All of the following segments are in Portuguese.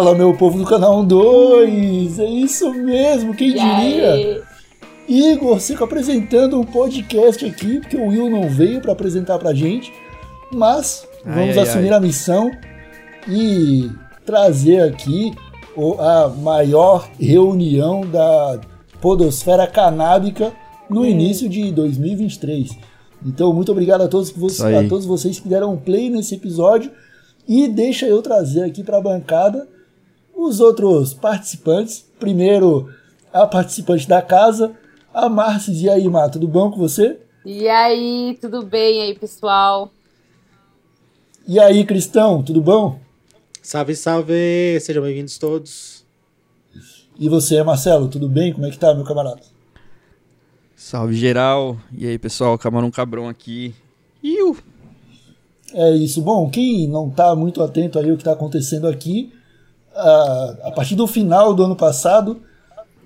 Fala, meu povo do canal 2! É isso mesmo, quem diria? Igor Seco apresentando um podcast aqui, porque o Will não veio para apresentar pra gente, mas vamos ai, assumir ai. a missão e trazer aqui a maior reunião da podosfera canábica no hum. início de 2023. Então, muito obrigado a todos, vocês, a todos vocês que deram play nesse episódio. E deixa eu trazer aqui para a bancada os outros participantes. Primeiro, a participante da casa, a Márcia. E aí, Má, tudo bom com você? E aí, tudo bem aí, pessoal? E aí, Cristão, tudo bom? Salve, salve! Sejam bem-vindos todos. E você, Marcelo, tudo bem? Como é que tá, meu camarada? Salve, geral. E aí, pessoal, Camarão Cabrão aqui. Iu! É isso. Bom, quem não está muito atento aí ao que está acontecendo aqui, a, a partir do final do ano passado,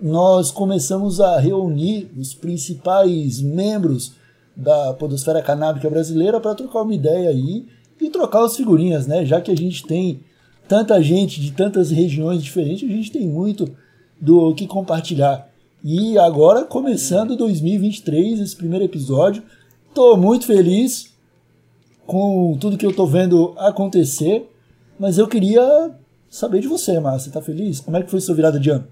nós começamos a reunir os principais membros da podosfera canábica brasileira para trocar uma ideia aí e trocar as figurinhas, né? Já que a gente tem tanta gente de tantas regiões diferentes, a gente tem muito do que compartilhar. E agora, começando 2023, esse primeiro episódio, estou muito feliz com tudo que eu tô vendo acontecer, mas eu queria saber de você, Márcia. Tá feliz? Como é que foi sua virada de ano?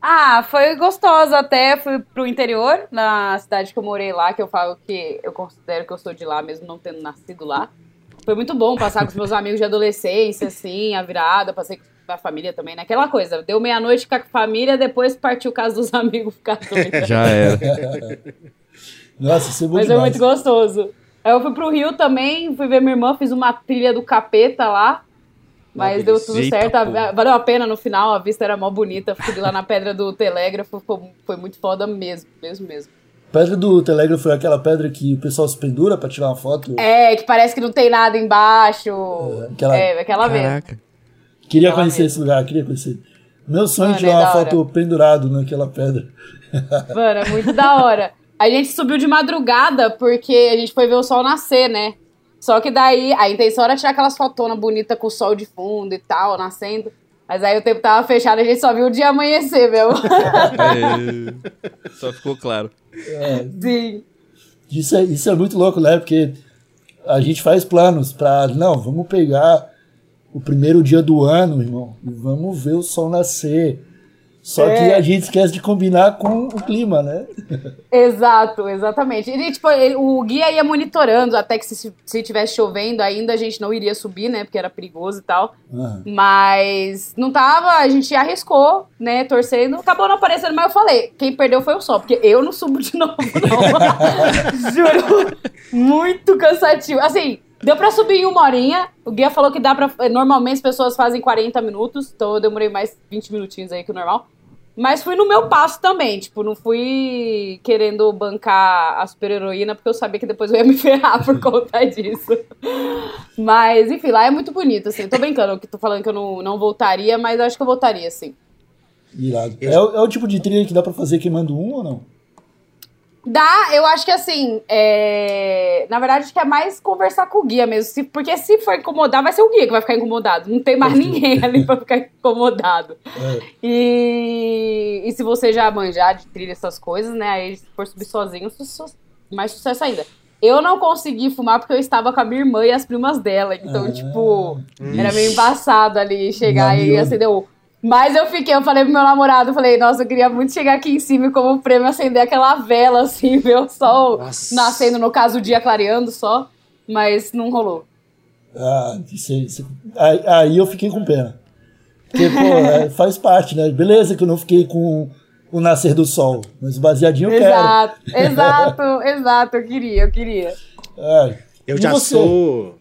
Ah, foi gostoso até. Fui pro interior, na cidade que eu morei lá, que eu falo que eu considero que eu sou de lá, mesmo não tendo nascido lá. Foi muito bom passar com os meus amigos de adolescência, assim, a virada, passei com a família também, naquela né? coisa. Deu meia-noite com a família, depois partiu o caso dos amigos ficar doido. Já era. Nossa, isso é Mas demais. é muito gostoso. Aí eu fui pro Rio também, fui ver minha irmã, fiz uma trilha do capeta lá. Mas deu tudo certo. Valeu a pena no final, a vista era mó bonita. Fui lá na pedra do telégrafo, foi, foi muito foda mesmo, mesmo, mesmo. Pedra do telégrafo foi aquela pedra que o pessoal se pendura pra tirar uma foto? É, que parece que não tem nada embaixo. É, aquela, é, aquela mesmo. Queria aquela conhecer mesmo. esse lugar, queria conhecer. Meu sonho é tirar é uma foto pendurado naquela pedra. Mano, é muito da hora. A gente subiu de madrugada porque a gente foi ver o sol nascer, né? Só que daí a intenção era tirar aquelas fotonas bonitas com o sol de fundo e tal, nascendo. Mas aí o tempo tava fechado, a gente só viu o dia amanhecer, meu. É, só ficou claro. É, Sim. Isso é, isso é muito louco, né? Porque a gente faz planos pra. Não, vamos pegar o primeiro dia do ano, irmão, e vamos ver o sol nascer. Só é. que a gente esquece de combinar com o clima, né? Exato, exatamente. E, tipo, o guia ia monitorando até que se, se tivesse chovendo ainda a gente não iria subir, né? Porque era perigoso e tal. Uhum. Mas não tava, a gente arriscou, né? Torcendo. Acabou não aparecendo, mas eu falei, quem perdeu foi o sol, porque eu não subo de novo, não. Juro. Muito cansativo. Assim, Deu pra subir em uma horinha. O guia falou que dá pra. Normalmente as pessoas fazem 40 minutos, então eu demorei mais 20 minutinhos aí que o normal. Mas fui no meu passo também, tipo, não fui querendo bancar a super heroína, porque eu sabia que depois eu ia me ferrar por conta disso. Mas, enfim, lá é muito bonito, assim. Tô brincando, que tô falando que eu não, não voltaria, mas acho que eu voltaria, sim. Irado. É, é, o tipo de trilha que dá pra fazer queimando um ou não? Dá, eu acho que assim, é... na verdade, acho que é mais conversar com o guia mesmo. Se, porque se for incomodar, vai ser o guia que vai ficar incomodado. Não tem mais ninguém ali pra ficar incomodado. É. E... e se você já manjar de trilha essas coisas, né? Aí se for subir sozinho, mais sucesso ainda. Eu não consegui fumar porque eu estava com a minha irmã e as primas dela. Então, ah, tipo, era meio embaçado ali chegar e acender o mas eu fiquei, eu falei pro meu namorado, falei, nossa, eu queria muito chegar aqui em cima e como prêmio acender aquela vela, assim, ver o sol nossa. nascendo, no caso o dia clareando só, mas não rolou. Ah, isso, aí, aí eu fiquei com pena. Porque, pô, é, faz parte, né? Beleza que eu não fiquei com o nascer do sol, mas o baseadinho eu exato, quero. Exato, exato, exato, eu queria, eu queria. É. Eu já você? sou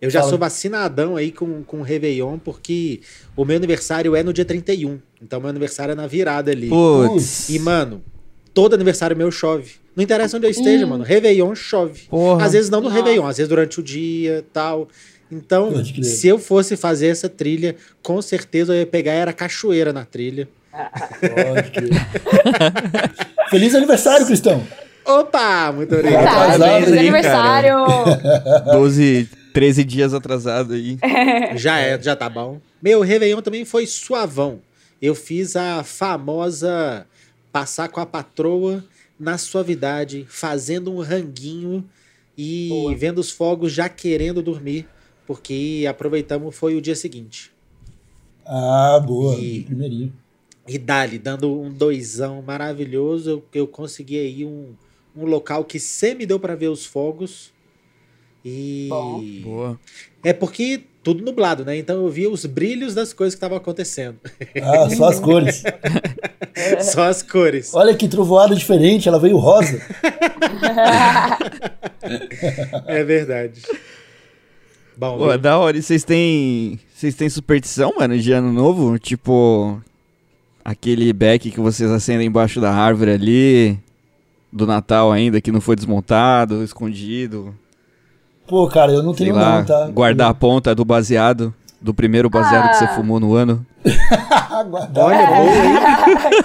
eu já Fala. sou vacinadão aí com, com o Réveillon, porque o meu aniversário é no dia 31. Então, meu aniversário é na virada ali. Putz. E, mano, todo aniversário meu chove. Não interessa onde eu esteja, hum. mano. Réveillon chove. Porra. Às vezes não no Nossa. Réveillon, às vezes durante o dia tal. Então, se eu fosse fazer essa trilha, com certeza eu ia pegar era cachoeira na trilha. Pode crer. Feliz aniversário, Cristão! Opa, muito obrigado. Feliz aniversário! 12, 13 dias atrasado aí. já é, já tá bom. Meu Réveillon também foi suavão. Eu fiz a famosa passar com a patroa na suavidade, fazendo um ranguinho e Boa. vendo os fogos já querendo dormir, porque aproveitamos foi o dia seguinte. Ah, boa. E, Primeirinho. E dali, dando um doisão maravilhoso, eu, eu consegui aí um, um local que sempre deu para ver os fogos. E. Bom. Boa. É porque tudo nublado, né? Então eu via os brilhos das coisas que estavam acontecendo. Ah, só as cores. só as cores. Olha que trovoada diferente, ela veio rosa. é verdade. Bom, Pô, da hora. E vocês têm. Vocês têm superstição, mano, de ano novo? Tipo. Aquele beck que vocês acendem embaixo da árvore ali. Do Natal ainda, que não foi desmontado, escondido. Pô, cara, eu não tenho lá, não, tá? Guardar a ponta do baseado. Do primeiro baseado ah. que você ah. fumou no ano. Olha,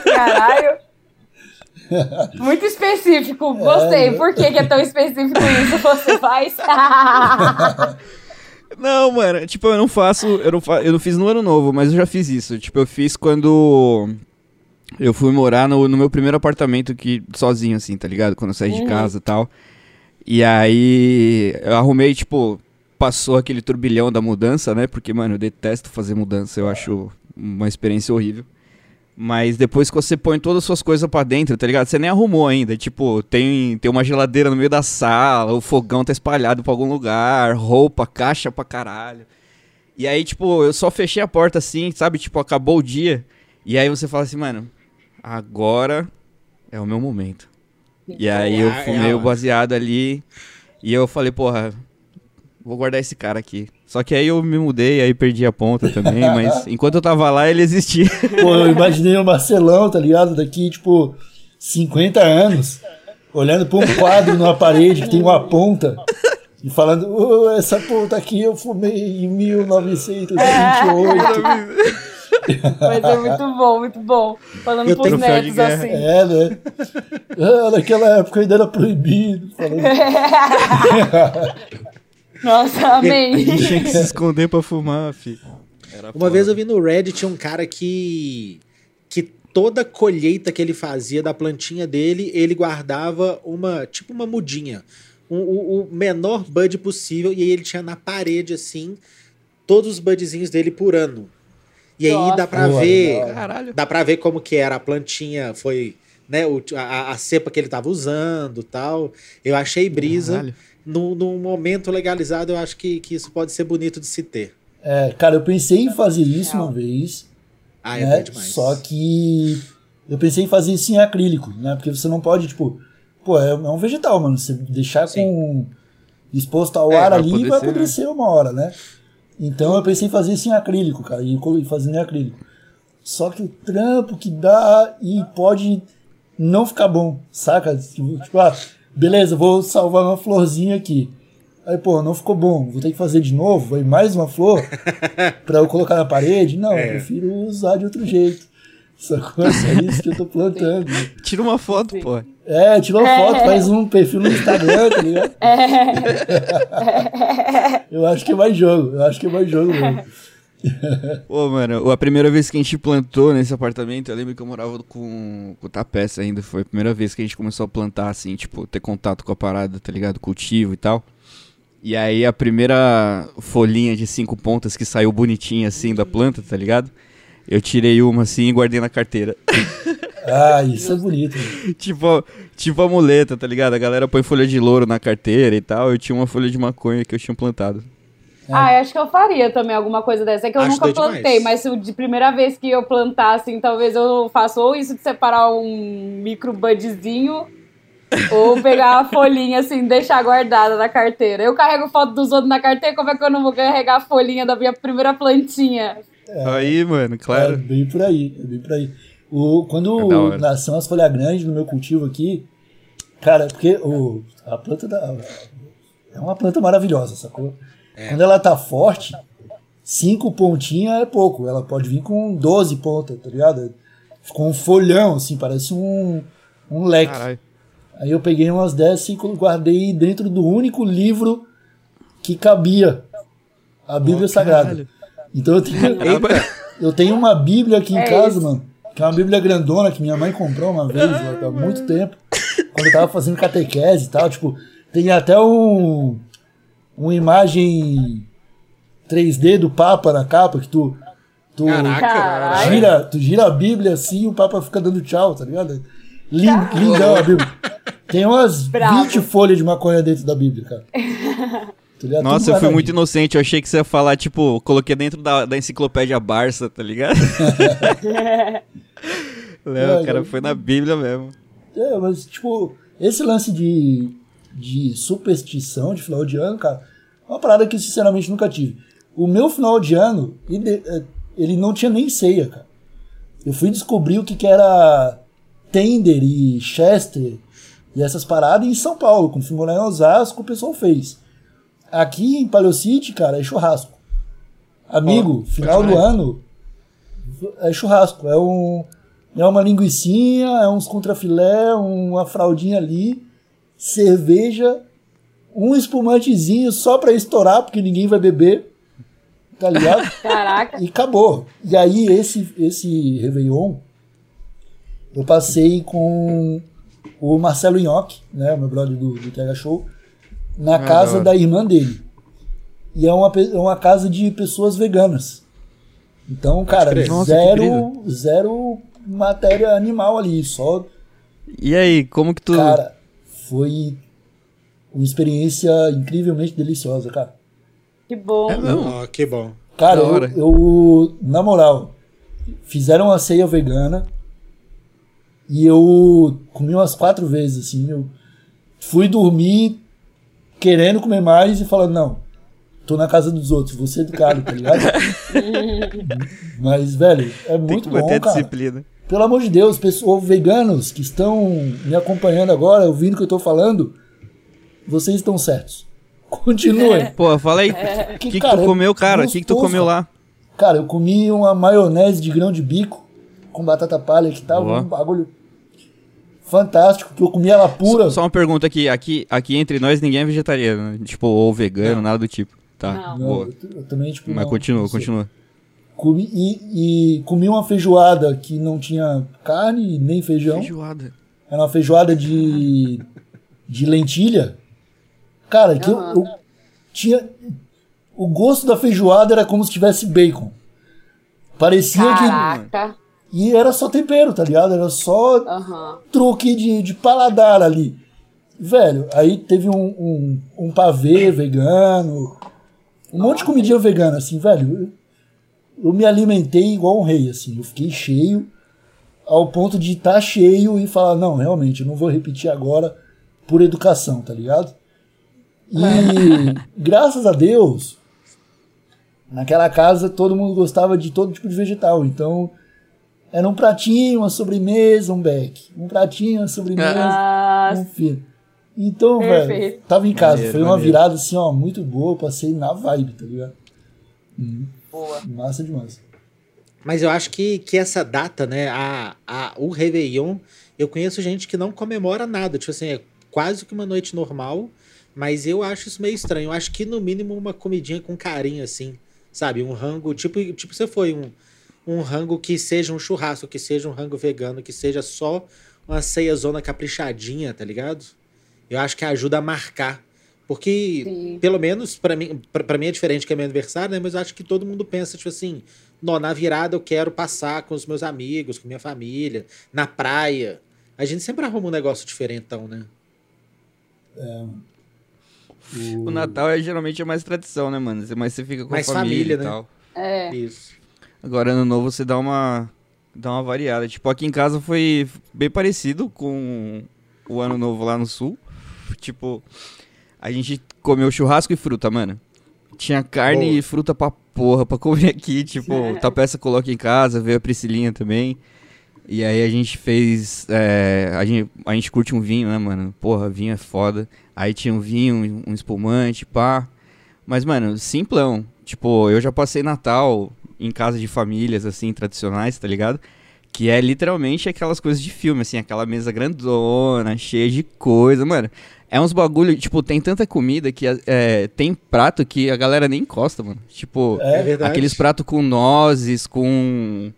Caralho. Muito específico, gostei. É, né? Por que, que, é tão específico isso? Você faz? não, mano, tipo, eu não faço. Eu não, fa eu não fiz no ano novo, mas eu já fiz isso. Tipo, eu fiz quando. Eu fui morar no, no meu primeiro apartamento que sozinho, assim, tá ligado? Quando eu saí uhum. de casa e tal. E aí eu arrumei, tipo, passou aquele turbilhão da mudança, né? Porque, mano, eu detesto fazer mudança, eu acho uma experiência horrível. Mas depois que você põe todas as suas coisas para dentro, tá ligado? Você nem arrumou ainda. Tipo, tem, tem uma geladeira no meio da sala, o fogão tá espalhado pra algum lugar, roupa, caixa pra caralho. E aí, tipo, eu só fechei a porta assim, sabe? Tipo, acabou o dia. E aí você fala assim, mano, agora é o meu momento. E aí eu fumei o baseado ali e eu falei, porra, vou guardar esse cara aqui. Só que aí eu me mudei, aí perdi a ponta também, mas enquanto eu tava lá, ele existia. Pô, eu imaginei o Marcelão, tá ligado? Daqui, tipo, 50 anos, olhando pra um quadro numa parede que tem uma ponta e falando, oh, essa ponta aqui eu fumei em 1928. Mas é muito bom, muito bom. Falando eu pros netos assim. É, né? Ah, naquela época ainda era proibido. Nossa, amém. Tinha que se esconder pra fumar, filho. Era Uma vez eu vi no Reddit um cara que. que toda colheita que ele fazia da plantinha dele, ele guardava uma. tipo uma mudinha. Um, o, o menor bud possível. E aí ele tinha na parede, assim, todos os budzinhos dele por ano. E aí Nossa. dá pra Boa, ver. Caralho. Dá pra ver como que era a plantinha, foi. Né, o, a, a cepa que ele tava usando tal. Eu achei brisa. No, num momento legalizado, eu acho que, que isso pode ser bonito de se ter. É, cara, eu pensei em fazer isso uma vez. Ah, é né? demais. Só que eu pensei em fazer isso em acrílico, né? Porque você não pode, tipo, pô, é, é um vegetal, mano. Você deixar Sim. com exposto ao é, ar ali vai apodrecer né? uma hora, né? Então eu pensei em fazer isso em acrílico, cara, e fazer em acrílico. Só que o trampo que dá e pode não ficar bom, saca? Tipo, ah, beleza, vou salvar uma florzinha aqui. Aí, pô, não ficou bom, vou ter que fazer de novo, aí mais uma flor para eu colocar na parede? Não, é. eu prefiro usar de outro jeito. Sacou? É isso que eu tô plantando. Tira uma foto, pô. É, tira uma foto, é. faz um perfil no Instagram, tá ligado? É. eu acho que é mais jogo, eu acho que é mais jogo mesmo. Pô, mano, a primeira vez que a gente plantou nesse apartamento, eu lembro que eu morava com, com o Tapeça ainda. Foi a primeira vez que a gente começou a plantar, assim, tipo, ter contato com a parada, tá ligado? Cultivo e tal. E aí a primeira folhinha de cinco pontas que saiu bonitinha assim da planta, tá ligado? Eu tirei uma assim e guardei na carteira. Ah, isso é bonito. tipo, tipo a muleta, tá ligado? A galera põe folha de louro na carteira e tal. Eu tinha uma folha de maconha que eu tinha plantado. É. Ah, eu acho que eu faria também alguma coisa dessa. É que eu acho nunca plantei, demais. mas de primeira vez que eu plantar, assim, talvez eu faça ou isso de separar um micro budzinho ou pegar a folhinha, assim, deixar guardada na carteira. Eu carrego foto dos outros na carteira, como é que eu não vou carregar a folhinha da minha primeira plantinha? É, aí, mano, claro. É bem por aí, é bem por aí. O, quando é nasceu as folhas grandes no meu cultivo aqui, cara, porque o, a planta da, é uma planta maravilhosa, sacou? É. Quando ela tá forte, cinco pontinhas é pouco. Ela pode vir com 12 pontas, tá ligado? Com um folhão, assim, parece um, um leque. Carai. Aí eu peguei umas dessas e guardei dentro do único livro que cabia. A Bíblia oh, Sagrada. Caralho. Então eu tenho, eu tenho uma Bíblia aqui em é casa, isso. mano. Que é uma Bíblia grandona que minha mãe comprou uma vez, há muito tempo. Quando eu tava fazendo catequese e tal. Tipo, tem até um. Uma imagem 3D do Papa na capa que tu. Tu Caraca. gira, tu gira a Bíblia assim e o Papa fica dando tchau, tá ligado? lindão a Bíblia. Tem umas Bravo. 20 folhas de maconha dentro da Bíblia, cara. Nossa, eu fui muito inocente. Eu achei que você ia falar, tipo, coloquei dentro da, da enciclopédia Barça, tá ligado? Léo, o cara foi na Bíblia mesmo. É, mas, tipo, esse lance de, de superstição de final de ano, cara, é uma parada que, sinceramente, nunca tive. O meu final de ano, ele, é, ele não tinha nem ceia, cara. Eu fui descobrir o que, que era Tender e Chester e essas paradas em São Paulo. Quando fui morar em Osasco, o pessoal fez. Aqui em Paleocity, cara, é churrasco. Amigo, oh, final do ano é churrasco. É, um, é uma linguiçinha, é uns contrafilé, uma fraldinha ali, cerveja, um espumantezinho só pra estourar, porque ninguém vai beber. Tá ligado? Caraca. E acabou. E aí, esse, esse Réveillon, eu passei com o Marcelo Nhoque, né, meu brother do, do TH Show, na ah, casa da irmã dele. E é uma, é uma casa de pessoas veganas. Então, cara, Nossa, zero, zero matéria animal ali, só. E aí, como que tu. Cara, foi uma experiência incrivelmente deliciosa, cara. Que bom. É, não, que bom. Cara, eu, eu, na moral, fizeram uma ceia vegana e eu comi umas quatro vezes, assim. Eu fui dormir querendo comer mais e falando, não, tô na casa dos outros, você é do cara, tá ligado? Mas, velho, é muito bom, cara. Disciplina. Pelo amor de Deus, pessoas veganos que estão me acompanhando agora, ouvindo o que eu tô falando, vocês estão certos. Continuem. É. Pô, fala aí. O é. que, que, que, tu comeu, cara? O que, que tu comeu lá? Cara, eu comi uma maionese de grão de bico com batata palha que tava Boa. um bagulho fantástico, que eu comia ela pura. Só, só, uma pergunta aqui, aqui, aqui entre nós ninguém é vegetariano, né? tipo, ou vegano, não. nada do tipo. Tá. Não, eu, eu, também, tipo. Mas não, continua, continua. Comi, e, e, comi uma feijoada que não tinha carne nem feijão. Feijoada. Era uma feijoada de, de lentilha. Cara, que eu, eu tinha. O gosto da feijoada era como se tivesse bacon. Parecia Caraca. que. E era só tempero, tá ligado? Era só uhum. truque de, de paladar ali. Velho, aí teve um, um, um pavê vegano, um monte de comidinha vegana, assim, velho. Eu, eu, me alimentei igual um rei, assim. Eu fiquei cheio, ao ponto de estar tá cheio e falar: não, realmente, eu não vou repetir agora por educação, tá ligado? E graças a Deus, naquela casa todo mundo gostava de todo tipo de vegetal. Então era um pratinho, uma sobremesa, um beck. Um pratinho, uma sobremesa, ah, um filho. Então, perfeito. velho, tava em casa. Maneiro, foi uma maneiro. virada assim, ó, muito boa. Passei na vibe, tá ligado? Hum. Boa. Massa demais. Mas eu acho que, que essa data, né, a, a, o Réveillon, eu conheço gente que não comemora nada. Tipo assim, é quase que uma noite normal, mas eu acho isso meio estranho. Eu acho que, no mínimo, uma comidinha com carinho, assim, sabe? Um rango, tipo, tipo você foi, um, um rango que seja um churrasco, que seja um rango vegano, que seja só uma ceia zona caprichadinha, tá ligado? Eu acho que ajuda a marcar. Porque, Sim. pelo menos, para mim, para mim é diferente que é meu aniversário, né? Mas eu acho que todo mundo pensa, tipo assim, não, na virada eu quero passar com os meus amigos, com minha família, na praia. A gente sempre arruma um negócio diferentão, né? É. O... o Natal é geralmente é mais tradição, né, mano? Mas você fica com mais a família, família né? e tal. É. Isso. Agora, ano novo, você dá uma, dá uma variada. Tipo, aqui em casa foi bem parecido com o ano novo lá no sul. Tipo, a gente comeu churrasco e fruta, mano. Tinha carne Boa. e fruta pra porra pra comer aqui. Tipo, é. Tapeça coloca em casa, veio a Priscilinha também. E aí a gente fez. É, a, gente, a gente curte um vinho, né, mano? Porra, vinho é foda. Aí tinha um vinho, um espumante, pá. Mas, mano, simplão. Tipo, eu já passei Natal em casa de famílias, assim, tradicionais, tá ligado? Que é literalmente aquelas coisas de filme, assim, aquela mesa grandona, cheia de coisa, mano. É uns bagulho, tipo, tem tanta comida que é, tem prato que a galera nem encosta, mano. Tipo, é aqueles pratos com nozes, com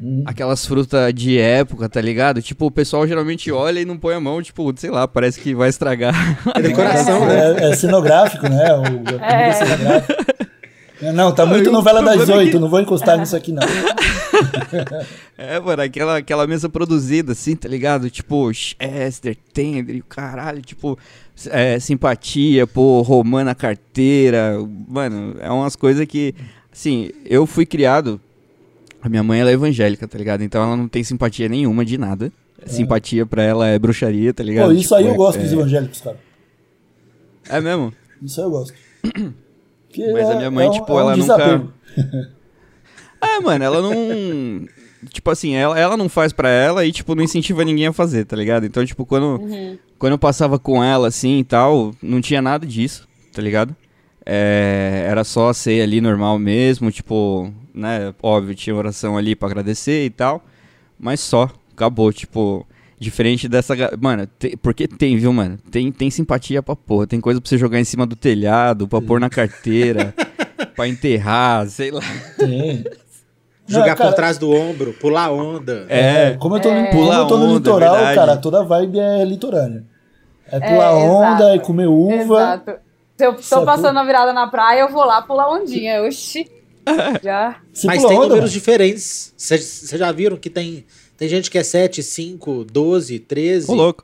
hum. aquelas frutas de época, tá ligado? Tipo, o pessoal geralmente olha e não põe a mão, tipo, sei lá, parece que vai estragar. É decoração, né? É, é cenográfico, né? O, é. Não, tá muito novela das oito, que... não vou encostar nisso aqui, não. é, mano, aquela, aquela mesa produzida, assim, tá ligado? Tipo, Chester, Tender, caralho, tipo, é, simpatia, pô, romana carteira. Mano, é umas coisas que, assim, eu fui criado. A minha mãe, ela é evangélica, tá ligado? Então ela não tem simpatia nenhuma de nada. É. Simpatia pra ela é bruxaria, tá ligado? Pô, isso tipo, aí eu tipo, gosto é, dos evangélicos, cara. É mesmo? Isso aí eu gosto. Que Mas é, a minha mãe, é um, tipo, é um ela desapego. nunca. é, mano, ela não. tipo assim, ela, ela não faz pra ela e, tipo, não incentiva ninguém a fazer, tá ligado? Então, tipo, quando, uhum. quando eu passava com ela, assim e tal, não tinha nada disso, tá ligado? É, era só a ceia ali normal mesmo, tipo, né? Óbvio, tinha oração ali pra agradecer e tal. Mas só, acabou, tipo. Diferente dessa. Mano, tem, porque tem, viu, mano? Tem, tem simpatia pra porra. Tem coisa pra você jogar em cima do telhado, pra pôr na carteira, pra enterrar, sei lá. Tem. Jogar cara, por trás do ombro, pular onda. É, é como eu tô, é. como eu tô no onda, litoral, verdade. cara, toda vibe é litorânea. É pular é, onda, é comer uva. Exato. Se eu tô passando a virada na praia, eu vou lá pular ondinha. Oxi. Já. Mas tem onda, números mano. diferentes. Vocês já viram que tem tem gente que é 7, 5, 12, 13. Ô, louco.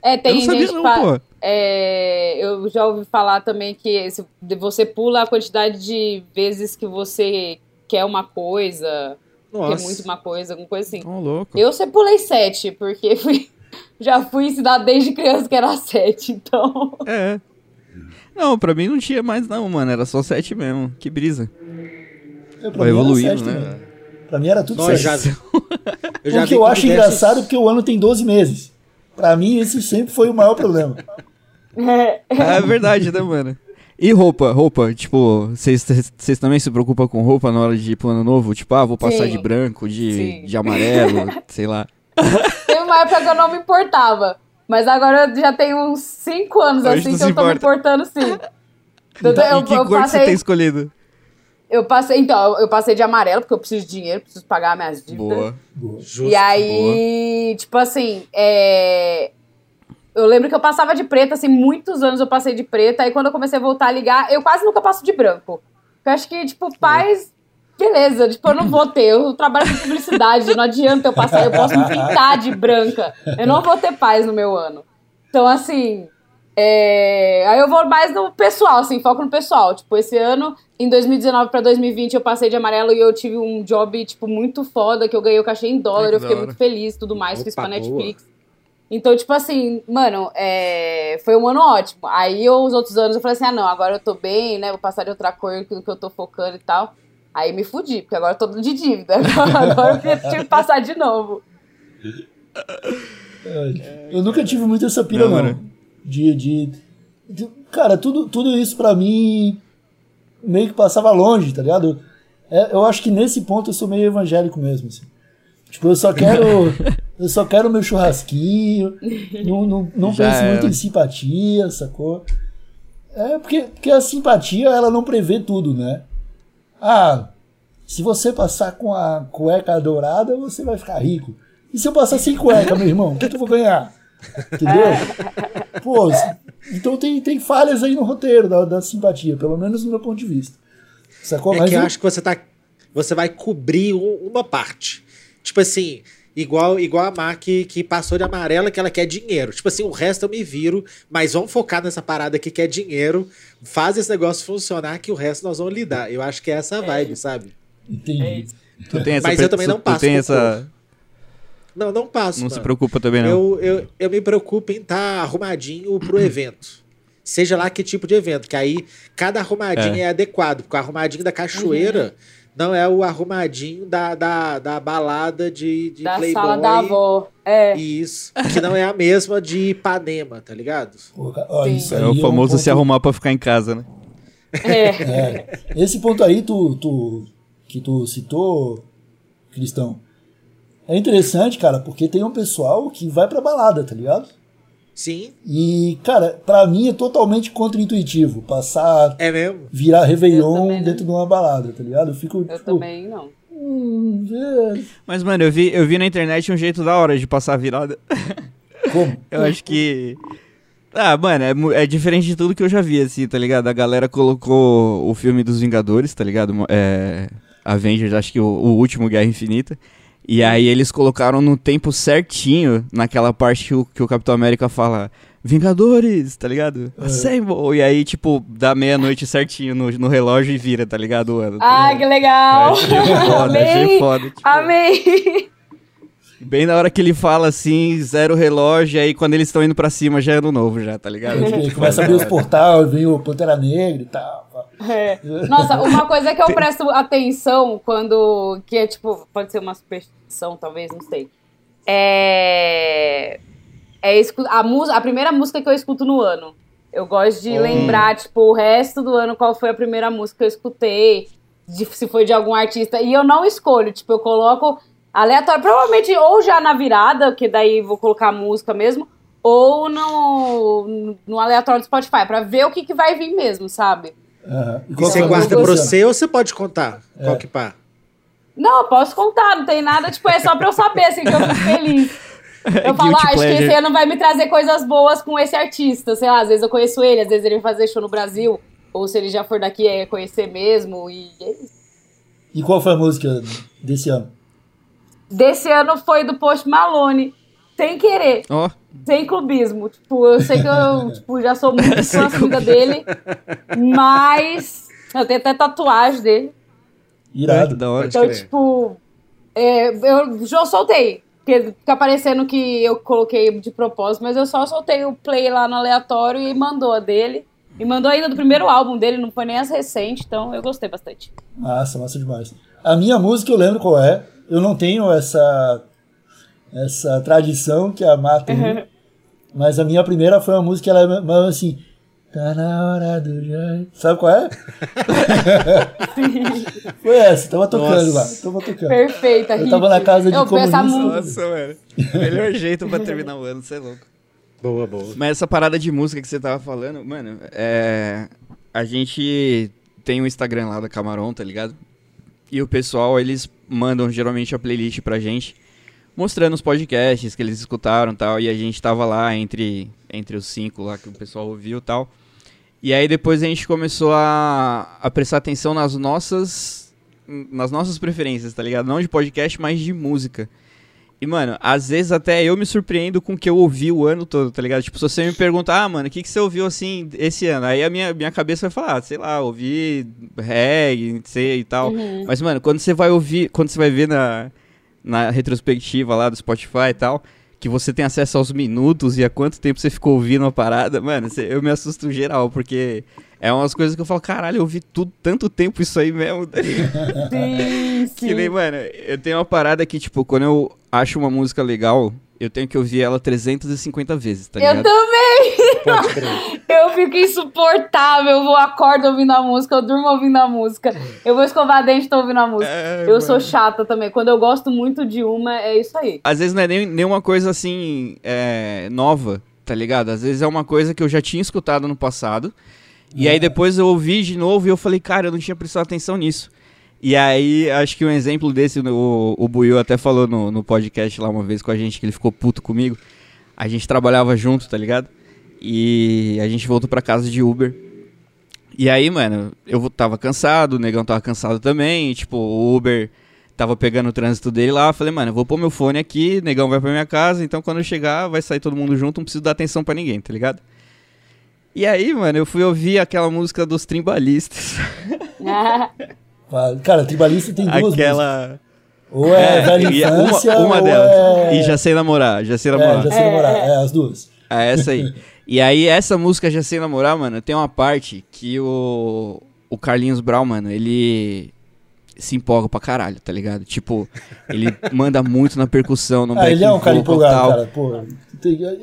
É, tem eu gente. Não, pô. É, eu já ouvi falar também que se você pula a quantidade de vezes que você quer uma coisa, Nossa. quer muito uma coisa, alguma coisa assim. Ô, louco. Eu sempre pulei 7, porque fui, já fui ensinado desde criança que era 7, então. É. Não, pra mim não tinha mais, não, mano. Era só 7 mesmo. Que brisa. Vai evoluindo, né? Também. Pra mim era tudo Nós certo. Já, eu já o que eu acho engraçado é porque o ano tem 12 meses. Pra mim, esse sempre foi o maior problema. É, é verdade, né, mano? E roupa, roupa, tipo, vocês também se preocupam com roupa na hora de ir pro ano novo? Tipo, ah, vou passar Sim. de branco, de, de amarelo, sei lá. Teve uma época que eu não me importava. Mas agora eu já tenho uns 5 anos Hoje assim que eu tô importa. me importando sim. Então, eu, e que eu cor passei... você tem escolhido? Eu passei, então, eu passei de amarelo, porque eu preciso de dinheiro, preciso pagar minhas dívidas. Boa. Justo, e aí, boa. tipo assim, é... eu lembro que eu passava de preta, assim, muitos anos eu passei de preta, aí quando eu comecei a voltar a ligar, eu quase nunca passo de branco. Eu acho que, tipo, paz, beleza, tipo, eu não vou ter, eu trabalho com publicidade, não adianta eu passar, eu posso me pintar de branca. Eu não vou ter paz no meu ano. Então, assim, é... Aí eu vou mais no pessoal, assim, foco no pessoal. Tipo, esse ano, em 2019 pra 2020, eu passei de amarelo e eu tive um job, tipo, muito foda, que eu ganhei o cachê em dólar, eu fiquei muito feliz tudo mais, Opa, fiz pra Netflix. Boa. Então, tipo assim, mano, é... foi um ano ótimo. Aí eu, os outros anos eu falei assim, ah, não, agora eu tô bem, né, vou passar de outra cor que eu tô focando e tal. Aí me fudi, porque agora eu tô de dívida. agora eu tive que passar de novo. Eu nunca tive muito essa pira, não. não de, de, de, cara, tudo, tudo isso para mim meio que passava longe, tá ligado? É, eu acho que nesse ponto eu sou meio evangélico mesmo, assim. Tipo, eu só quero. eu só quero meu churrasquinho. Não, não, não penso muito em simpatia, sacou? É porque, porque a simpatia ela não prevê tudo, né? Ah, se você passar com a cueca dourada, você vai ficar rico. E se eu passar sem cueca, meu irmão, o que, que eu vou ganhar? Entendeu? Pô, então tem, tem falhas aí no roteiro da, da simpatia, pelo menos no meu ponto de vista. Sacou? É Mas que eu, acho que você tá. Você vai cobrir uma parte. Tipo assim, igual igual a Mar que, que passou de amarela que ela quer dinheiro. Tipo assim, o resto eu me viro, mas vamos focar nessa parada que quer dinheiro, faz esse negócio funcionar que o resto nós vamos lidar. Eu acho que é essa vibe, é. sabe? Entendi. É. mas eu também não passo. Tu tem essa, não, não passo. Não mano. se preocupa também, não. Eu, eu, eu me preocupo em estar tá arrumadinho pro evento. Seja lá que tipo de evento, que aí cada arrumadinho é, é adequado. Porque o arrumadinho da cachoeira uhum. não é o arrumadinho da, da, da balada de, de da Playboy. Sala da avó. É. Isso. Que não é a mesma de Ipanema, tá ligado? é o famoso é um ponto... se arrumar pra ficar em casa, né? É. é. Esse ponto aí tu, tu, que tu citou, Cristão, é interessante, cara, porque tem um pessoal que vai pra balada, tá ligado? Sim. E, cara, pra mim é totalmente contra-intuitivo passar. É mesmo? Virar Réveillon dentro de uma balada, tá ligado? Eu fico. Eu tipo, também não. Hum, é. Mas, mano, eu vi, eu vi na internet um jeito da hora de passar a virada. Como? eu acho que. Ah, mano, é, é, diferente de tudo que eu já vi, assim, tá ligado? A galera colocou o filme dos Vingadores, tá ligado? É, Avengers, acho que o, o último Guerra Infinita. E aí eles colocaram no tempo certinho, naquela parte que o, que o Capitão América fala Vingadores, tá ligado? É. Assemble! E aí, tipo, dá meia-noite certinho no, no relógio e vira, tá ligado? O ano, tá ah, que legal! achei foda, Amei. achei foda. Tipo, Amei! Bem na hora que ele fala assim, zero relógio, aí quando eles estão indo pra cima já é ano novo, já, tá ligado? começa a abrir os portais, vem o Pantera Negra e tal. É. Nossa, uma coisa que eu presto atenção quando. que é tipo, pode ser uma superstição, talvez, não sei. É. É a, a primeira música que eu escuto no ano. Eu gosto de hum. lembrar, tipo, o resto do ano qual foi a primeira música que eu escutei, de, se foi de algum artista. E eu não escolho, tipo, eu coloco aleatório. Provavelmente ou já na virada, que daí vou colocar a música mesmo, ou no, no aleatório do Spotify, pra ver o que, que vai vir mesmo, sabe? Uhum. E, você guarda pra você ou você pode contar? É. Qual que pá? Não, posso contar, não tem nada, tipo, é só pra eu saber, assim, que eu fico feliz. Eu falo, ah, acho que esse ano vai me trazer coisas boas com esse artista, sei lá, às vezes eu conheço ele, às vezes ele vai fazer show no Brasil, ou se ele já for daqui é conhecer mesmo, e é isso. E qual foi a música desse ano? Desse ano foi do Post Malone, sem querer. Oh. Sem clubismo. Tipo, eu sei que eu tipo, já sou muito fã dele, mas eu tenho até tatuagem dele. Irado. Da hora então, tipo, é, eu já soltei. Porque fica parecendo que eu coloquei de propósito, mas eu só soltei o play lá no aleatório e mandou a dele. E mandou ainda do primeiro álbum dele, não foi nem as recentes, então eu gostei bastante. Massa, massa demais. A minha música eu lembro qual é. Eu não tenho essa essa tradição que a Má tem. Uhum. Mas a minha primeira foi uma música, ela é assim. Tá na hora do. Sabe qual é? foi essa, tava tocando Nossa. lá. Tava tocando. Perfeita, Eu tava na casa de Eu comunista. Nossa, mano. Melhor jeito pra terminar o ano, você é louco. Boa, boa. Mas essa parada de música que você tava falando, mano, é. A gente tem um Instagram lá da Camaron, tá ligado? E o pessoal, eles mandam geralmente a playlist pra gente mostrando os podcasts que eles escutaram tal, e a gente tava lá entre, entre os cinco lá que o pessoal ouviu tal. E aí depois a gente começou a, a prestar atenção nas nossas nas nossas preferências, tá ligado? Não de podcast, mas de música. E, mano, às vezes até eu me surpreendo com o que eu ouvi o ano todo, tá ligado? Tipo, se você me perguntar, ah, mano, o que, que você ouviu assim esse ano? Aí a minha, minha cabeça vai falar, ah, sei lá, ouvi reggae, sei e tal. Uhum. Mas, mano, quando você vai ouvir, quando você vai ver na, na retrospectiva lá do Spotify e tal, que você tem acesso aos minutos e a quanto tempo você ficou ouvindo uma parada, mano, eu me assusto geral, porque é umas coisas que eu falo, caralho, eu ouvi tudo, tanto tempo isso aí mesmo. sim, sim. Que nem, mano, eu tenho uma parada que, tipo, quando eu acho uma música legal, eu tenho que ouvir ela 350 vezes, tá ligado? Eu também! eu fico insuportável, eu vou acordo ouvindo a música, eu durmo ouvindo a música, eu vou escovar dente e tô ouvindo a música. É, eu mano. sou chata também, quando eu gosto muito de uma, é isso aí. Às vezes não é nem, nem uma coisa assim, é, nova, tá ligado? Às vezes é uma coisa que eu já tinha escutado no passado, e aí depois eu ouvi de novo e eu falei, cara, eu não tinha prestado atenção nisso. E aí, acho que um exemplo desse, o, o Buiu até falou no, no podcast lá uma vez com a gente, que ele ficou puto comigo. A gente trabalhava junto, tá ligado? E a gente voltou pra casa de Uber. E aí, mano, eu tava cansado, o negão tava cansado também. Tipo, o Uber tava pegando o trânsito dele lá. Falei, mano, eu vou pôr meu fone aqui, o negão vai pra minha casa. Então quando eu chegar, vai sair todo mundo junto, não preciso dar atenção para ninguém, tá ligado? E aí, mano, eu fui ouvir aquela música dos trimbalistas. Cara, tribalista tem duas Aquela... músicas. Ou é, é velha infância, uma, uma delas. É... E já sei namorar, já sei é, namorar. É, já sei namorar, é, as duas. É essa aí. e aí, essa música Já Sei Namorar, mano, tem uma parte que o, o Carlinhos Brown, mano, ele se empolga pra caralho, tá ligado? Tipo, ele manda muito na percussão, no ah, ele é um cara empolgado, cara. Pô,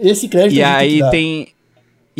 esse crédito E aí tem...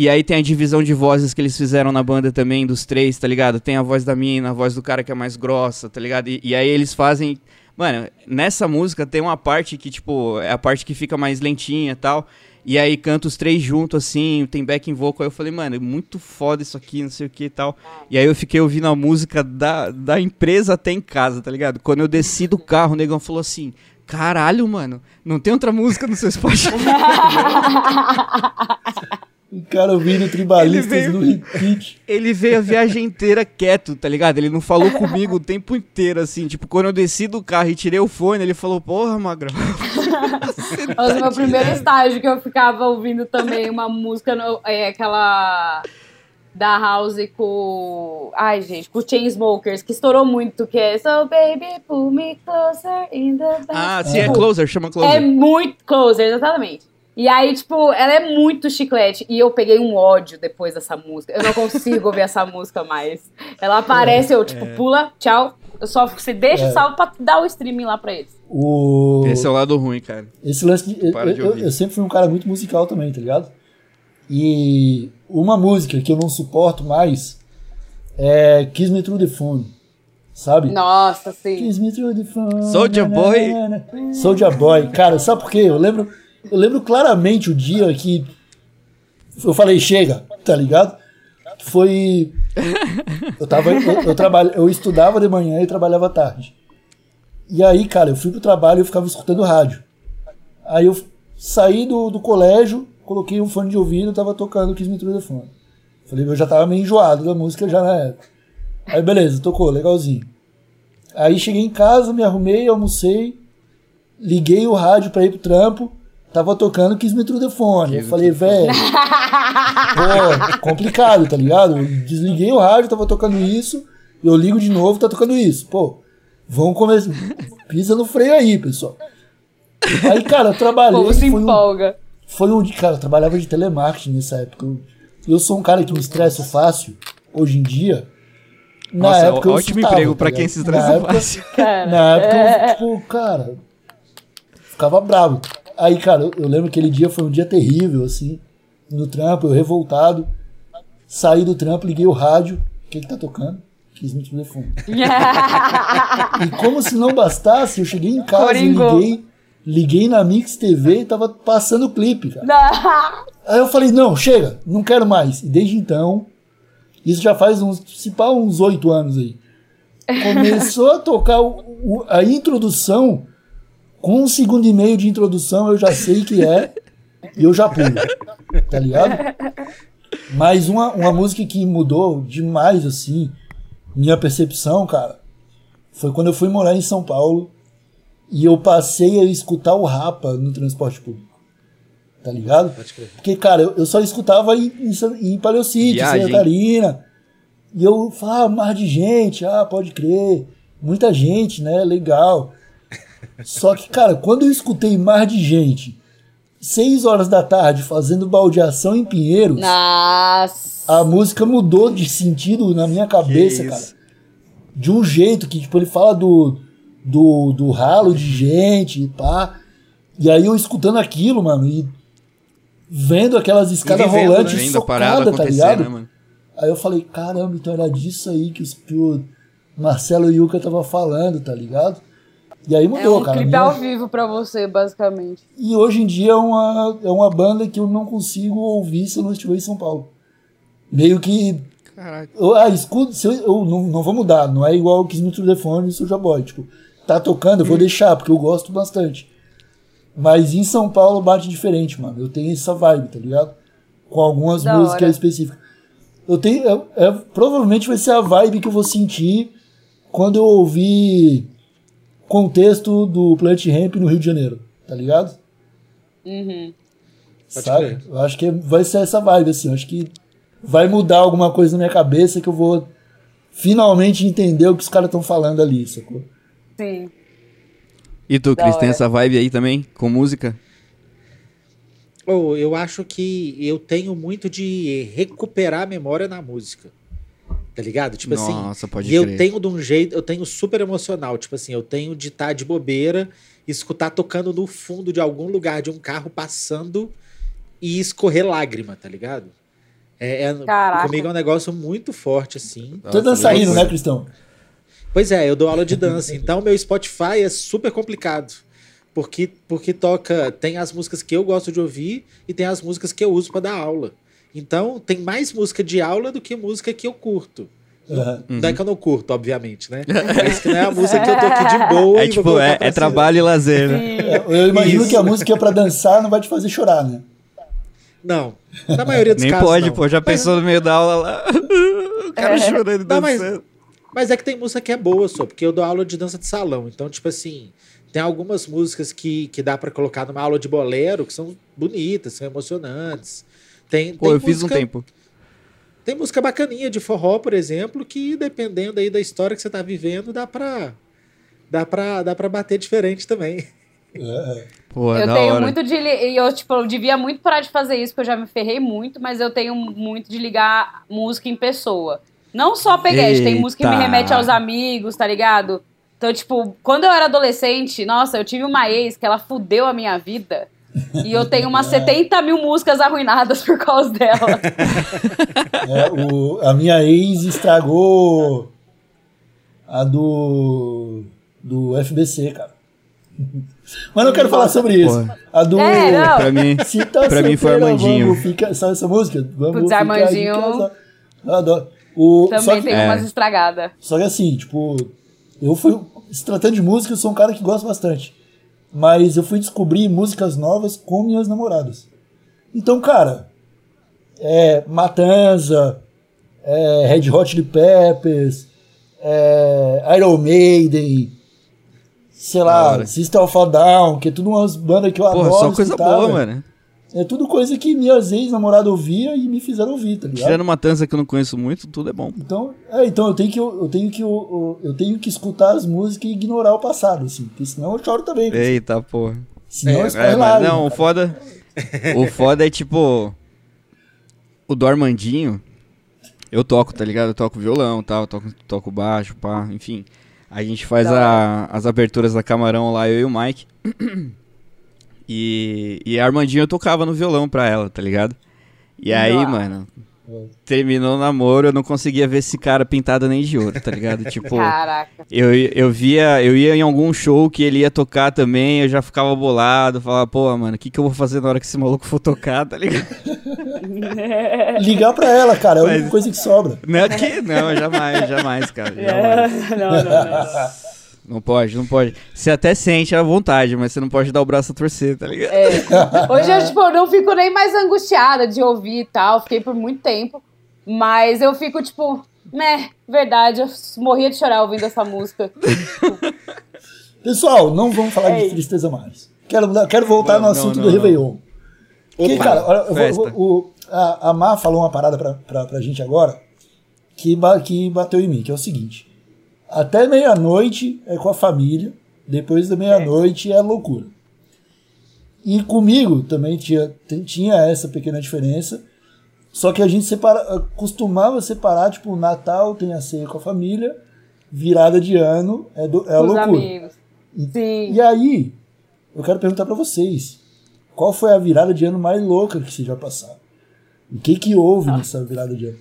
E aí tem a divisão de vozes que eles fizeram na banda também, dos três, tá ligado? Tem a voz da mina, a voz do cara que é mais grossa, tá ligado? E, e aí eles fazem Mano, nessa música tem uma parte que, tipo, é a parte que fica mais lentinha e tal. E aí canta os três juntos, assim, tem backing vocal. Aí eu falei, mano, é muito foda isso aqui, não sei o que e tal. E aí eu fiquei ouvindo a música da, da empresa até em casa, tá ligado? Quando eu desci do carro, o negão falou assim: caralho, mano, não tem outra música no seu Spotify. O cara ouvindo tribalistas veio, no repeat. Ele veio a viagem inteira quieto, tá ligado? Ele não falou comigo o tempo inteiro, assim. Tipo, quando eu desci do carro e tirei o fone, ele falou, porra, Magrão. Mas o meu primeiro estágio que eu ficava ouvindo também uma música, no, é aquela da House com. Ai, gente, com Chainsmokers, que estourou muito, que é So Baby, pull me closer in the back. Ah, sim, é, é Closer, chama Closer. É muito Closer, exatamente. E aí, tipo, ela é muito chiclete. E eu peguei um ódio depois dessa música. Eu não consigo ouvir essa música mais. Ela aparece, eu, tipo, é. pula, tchau. Eu só você deixa é. salvo pra dar o streaming lá pra eles. O... Esse é o lado ruim, cara. Esse lance de. eu, de eu, eu, sempre fui um cara muito musical também, tá ligado? E uma música que eu não suporto mais é Kiss Me Through the Phone. Sabe? Nossa, sim. Kiss Me Through the Phone. Soldier Boy. Soldier Boy. Cara, sabe por quê? Eu lembro eu lembro claramente o dia que eu falei, chega, tá ligado? Foi. Eu tava. Eu, eu, trabalho, eu estudava de manhã e trabalhava à tarde. E aí, cara, eu fui pro trabalho e eu ficava escutando rádio. Aí eu saí do, do colégio, coloquei um fone de ouvido tava tocando Kiss Me Through the Phone. Falei, eu já tava meio enjoado da música já na época. Aí beleza, tocou, legalzinho. Aí cheguei em casa, me arrumei, almocei, liguei o rádio pra ir pro trampo. Tava tocando Kiss Me Through the Phone. Eu falei, velho. pô, complicado, tá ligado? Eu desliguei o rádio, tava tocando isso. Eu ligo de novo, tá tocando isso. Pô, vamos começar. Pisa no freio aí, pessoal. Aí, cara, eu trabalhei. Pô, se empolga. Um, foi um. Cara, eu trabalhava de telemarketing nessa época. Eu, eu sou um cara que me estresso fácil, hoje em dia. Na Nossa, época ótimo eu ótimo emprego pra quem se estressa na fácil. Cara, na época, é... eu, tipo, cara, ficava bravo. Aí, cara, eu, eu lembro que aquele dia foi um dia terrível, assim, no trampo, eu revoltado. Saí do trampo, liguei o rádio. O que que tá tocando? Quis me telefone. e como se não bastasse, eu cheguei em casa e liguei, liguei na Mix TV e tava passando o clipe, cara. Aí eu falei, não, chega, não quero mais. E desde então, isso já faz uns, se pá, uns oito anos aí. Começou a tocar o, o, a introdução com um segundo e meio de introdução eu já sei que é e eu já pulo. Tá ligado? Mas uma, uma música que mudou demais, assim, minha percepção, cara, foi quando eu fui morar em São Paulo e eu passei a escutar o Rapa no transporte público. Tá ligado? Porque, cara, eu, eu só escutava em, em, em Santa Catarina. E eu falava, ah, mais de gente, ah, pode crer. Muita gente, né? Legal. Só que, cara, quando eu escutei mais de gente, seis horas da tarde, fazendo baldeação em Pinheiros, Nossa. a música mudou de sentido na minha cabeça, cara. De um jeito que, tipo, ele fala do, do, do ralo de gente e pá. E aí eu escutando aquilo, mano, e vendo aquelas escadas vivendo, rolantes né? socada, tá ligado? Né, aí eu falei, caramba, então era disso aí que, os, que o Marcelo Yuca tava falando, tá ligado? E aí mudou, é um cara. clipe minha... ao vivo pra você, basicamente. E hoje em dia é uma, é uma banda que eu não consigo ouvir se eu não estiver em São Paulo. Meio que. Caraca. Eu, ah, escudo, se eu, eu, não, não vou mudar, não é igual o Kiss Me Telefone e Suja Boy. Tipo, tá tocando, eu vou hum. deixar, porque eu gosto bastante. Mas em São Paulo bate diferente, mano. Eu tenho essa vibe, tá ligado? Com algumas da músicas hora. específicas. Eu tenho. É, é, provavelmente vai ser a vibe que eu vou sentir quando eu ouvir contexto do Plant Ramp no Rio de Janeiro, tá ligado? Uhum. Sabe? Eu acho que vai ser essa vibe, assim. Eu acho que vai mudar alguma coisa na minha cabeça que eu vou finalmente entender o que os caras estão falando ali, sacou? Sim. E tu, Cris, tem essa vibe aí também, com música? Oh, eu acho que eu tenho muito de recuperar a memória na música. Tá ligado? Tipo Nossa, assim. Nossa, pode E eu tenho de um jeito, eu tenho super emocional. Tipo assim, eu tenho de estar tá de bobeira, escutar tocando no fundo de algum lugar de um carro passando e escorrer lágrima, tá ligado? É, é comigo é um negócio muito forte, assim. Tô dançarino, né, Cristão? Pois é, eu dou aula de dança, então meu Spotify é super complicado. Porque, porque toca. Tem as músicas que eu gosto de ouvir e tem as músicas que eu uso para dar aula. Então, tem mais música de aula do que música que eu curto. Uhum. Não é que eu não curto, obviamente, né? Mas que não é a música que eu tô aqui de boa. É tipo, é, é trabalho e lazer, né? É, eu imagino Isso. que a música é pra dançar não vai te fazer chorar, né? Não. Na maioria dos Nem casos. Nem pode, não. pô. Já pensou no meio da aula lá. o cara é. chorando não, mas, mas, é que tem música que é boa, só, porque eu dou aula de dança de salão. Então, tipo assim, tem algumas músicas que, que dá para colocar numa aula de bolero que são bonitas, são emocionantes. Tem, Pô, tem eu música, fiz um tempo. Tem música bacaninha de forró, por exemplo, que dependendo aí da história que você tá vivendo, dá pra, dá pra, dá pra bater diferente também. É. Pô, eu tenho hora. muito de. Eu, tipo, eu devia muito parar de fazer isso, porque eu já me ferrei muito, mas eu tenho muito de ligar música em pessoa. Não só peguete, tem música que me remete aos amigos, tá ligado? Então, tipo, quando eu era adolescente, nossa, eu tive uma ex que ela fudeu a minha vida. E eu tenho umas 70 mil músicas arruinadas por causa dela. É, o, a minha ex estragou a do. do FBC, cara. Mas não quero falar sobre isso. Porra. A do. É, não. Pra mim, tá pra mim foi Armandinho. Vamos ficar, sabe essa música? Vamos Putz, Armandinho. Eu adoro. O, Também tem é. umas estragadas. Só que assim, tipo, eu fui. Se tratando de música, eu sou um cara que gosta bastante. Mas eu fui descobrir músicas novas com minhas namoradas. Então, cara, é Matanza, é Red Hot Chili Peppers, é Iron Maiden, sei lá, System of a Down, que é tudo umas bandas que eu Porra, adoro. Só coisa escutar, boa, mano. É tudo coisa que minhas ex-namoradas ouviam e me fizeram ouvir, tá ligado? Tirando uma dança que eu não conheço muito, tudo é bom. Então, é, então eu tenho que eu, tenho que eu, eu, tenho que escutar as músicas e ignorar o passado, assim, porque senão eu choro também. Eita, porra. Senão é, é, mas Não, o foda o foda é tipo o do Armandinho, eu toco, tá ligado? Eu toco violão, tal, toco toco baixo, pá, enfim. A gente faz a, as aberturas da Camarão lá, eu e o Mike. E, e a Armandinho eu tocava no violão pra ela, tá ligado? E aí, Nossa. mano, terminou o namoro, eu não conseguia ver esse cara pintado nem de ouro, tá ligado? Tipo, Caraca. Eu, eu via, eu ia em algum show que ele ia tocar também, eu já ficava bolado, falava, pô, mano, o que, que eu vou fazer na hora que esse maluco for tocar, tá ligado? Ligar pra ela, cara, é a única coisa que sobra. Não, que, não, jamais, jamais, cara. Jamais. não, não, não. Não pode, não pode. Você até sente a vontade, mas você não pode dar o braço a torcer, tá ligado? É. Hoje eu, tipo, não fico nem mais angustiada de ouvir e tal. Fiquei por muito tempo. Mas eu fico, tipo, né, verdade, eu morria de chorar ouvindo essa música. Pessoal, não vamos falar é de tristeza mais. Quero, quero voltar não, no assunto não, não, do Réveillon. Porque, cara, olha, eu vou, o, a, a Mar falou uma parada pra, pra, pra gente agora que, que bateu em mim, que é o seguinte. Até meia-noite é com a família, depois da meia-noite é. é loucura. E comigo também tinha, tinha essa pequena diferença. Só que a gente separa, costumava separar, tipo, Natal tem a ceia com a família, virada de ano é, do, é a loucura. Amigos. Sim. E aí, eu quero perguntar para vocês, qual foi a virada de ano mais louca que vocês já passaram? O que que houve ah. nessa virada de ano?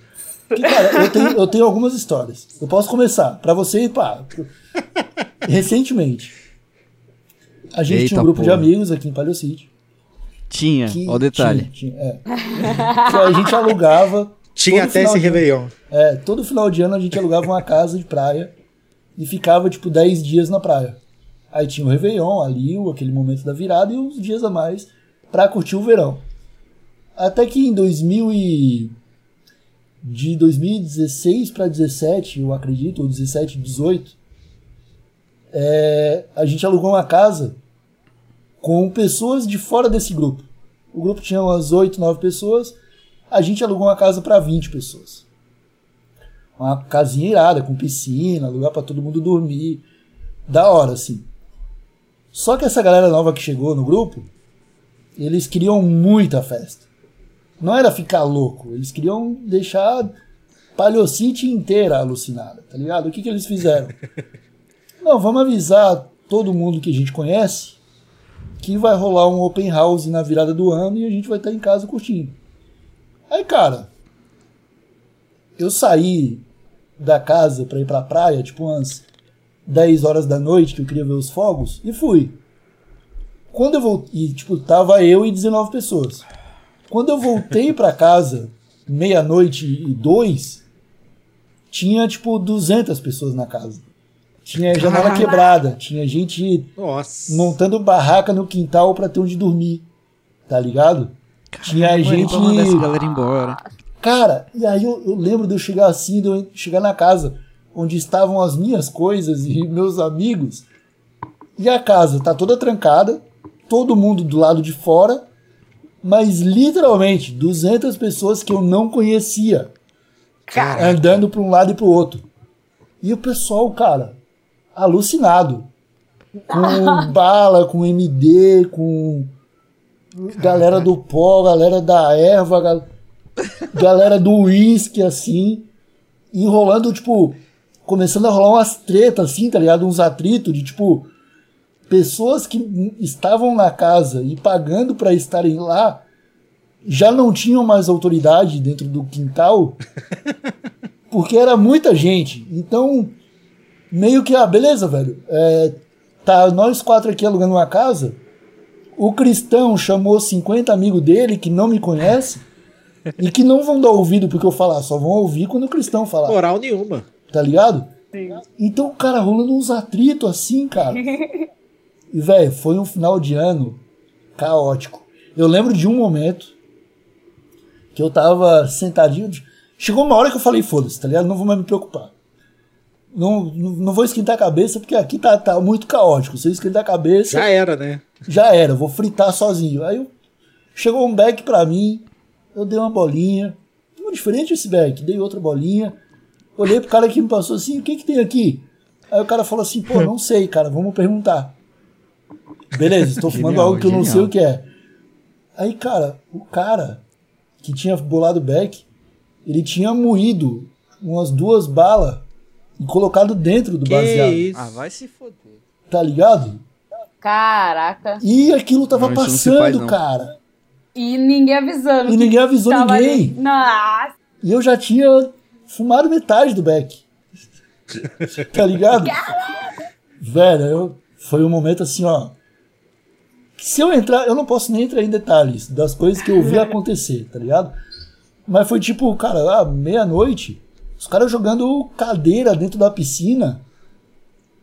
Porque, cara, eu tenho, eu tenho algumas histórias. Eu posso começar. Para você, pá. Recentemente, a gente Eita tinha um grupo porra. de amigos aqui em Palio City. Tinha, olha o detalhe. Tinha, tinha, é. que a gente alugava. Tinha até esse Réveillon. É, todo final de ano a gente alugava uma casa de praia e ficava, tipo, 10 dias na praia. Aí tinha o Réveillon ali, aquele momento da virada, e uns dias a mais pra curtir o verão. Até que em 2000 e de 2016 para 17, eu acredito, ou 17, 18, é, a gente alugou uma casa com pessoas de fora desse grupo. O grupo tinha umas 8, 9 pessoas, a gente alugou uma casa para 20 pessoas. Uma casinha irada, com piscina, lugar para todo mundo dormir. Da hora, assim. Só que essa galera nova que chegou no grupo, eles queriam muita festa. Não era ficar louco, eles queriam deixar Paleocity inteira alucinada, tá ligado? O que, que eles fizeram? Não, vamos avisar todo mundo que a gente conhece que vai rolar um open house na virada do ano e a gente vai estar em casa curtindo. Aí, cara, eu saí da casa pra ir pra praia, tipo umas 10 horas da noite, que eu queria ver os fogos, e fui. Quando eu voltei, tipo, tava eu e 19 pessoas. Quando eu voltei para casa, meia-noite e dois, tinha, tipo, 200 pessoas na casa. Tinha janela quebrada, tinha gente Nossa. montando barraca no quintal para ter onde dormir. Tá ligado? Caramba, tinha gente. Essa galera embora. Cara, e aí eu, eu, lembro de eu chegar assim, de eu chegar na casa onde estavam as minhas coisas e meus amigos. E a casa tá toda trancada, todo mundo do lado de fora, mas literalmente 200 pessoas que eu não conhecia. Andando para um lado e para o outro. E o pessoal, cara, alucinado. Com bala, com MD, com galera do pó, galera da erva, galera do uísque, assim, enrolando, tipo, começando a rolar umas tretas, assim, tá ligado? Uns atritos de, tipo, pessoas que estavam na casa e pagando para estarem lá já não tinham mais autoridade dentro do quintal, porque era muita gente. Então, meio que, ah, beleza, velho. É, tá nós quatro aqui alugando uma casa. O cristão chamou 50 amigos dele que não me conhecem e que não vão dar ouvido porque eu falar, só vão ouvir quando o cristão falar. Moral nenhuma. Tá ligado? Sim. Então, cara, rolando uns atritos assim, cara. E, velho, foi um final de ano caótico. Eu lembro de um momento que eu tava sentadinho. Chegou uma hora que eu falei, foda-se, tá ligado? Não vou mais me preocupar. Não, não, não, vou esquentar a cabeça, porque aqui tá, tá muito caótico. Se eu esquentar a cabeça. Já era, né? Já era, vou fritar sozinho. Aí eu, chegou um back pra mim, eu dei uma bolinha. Muito diferente esse back, dei outra bolinha. Olhei pro cara que me passou assim: o que que tem aqui? Aí o cara falou assim: pô, não sei, cara, vamos perguntar. Beleza, estou fumando algo que eu não sei o que é. Aí, cara, o cara que tinha bolado o back, ele tinha moído umas duas balas e colocado dentro do que baseado. Isso? Ah, vai se foder. Tá ligado? Caraca. E aquilo tava não, passando, faz, cara. E ninguém avisando. E ninguém avisou ninguém. Ali. Nossa. E eu já tinha fumado metade do back. tá ligado? Caraca. Velho, eu, foi um momento assim, ó. Se eu entrar, eu não posso nem entrar em detalhes das coisas que eu vi acontecer, tá ligado? Mas foi tipo, cara, lá, meia-noite, os caras jogando cadeira dentro da piscina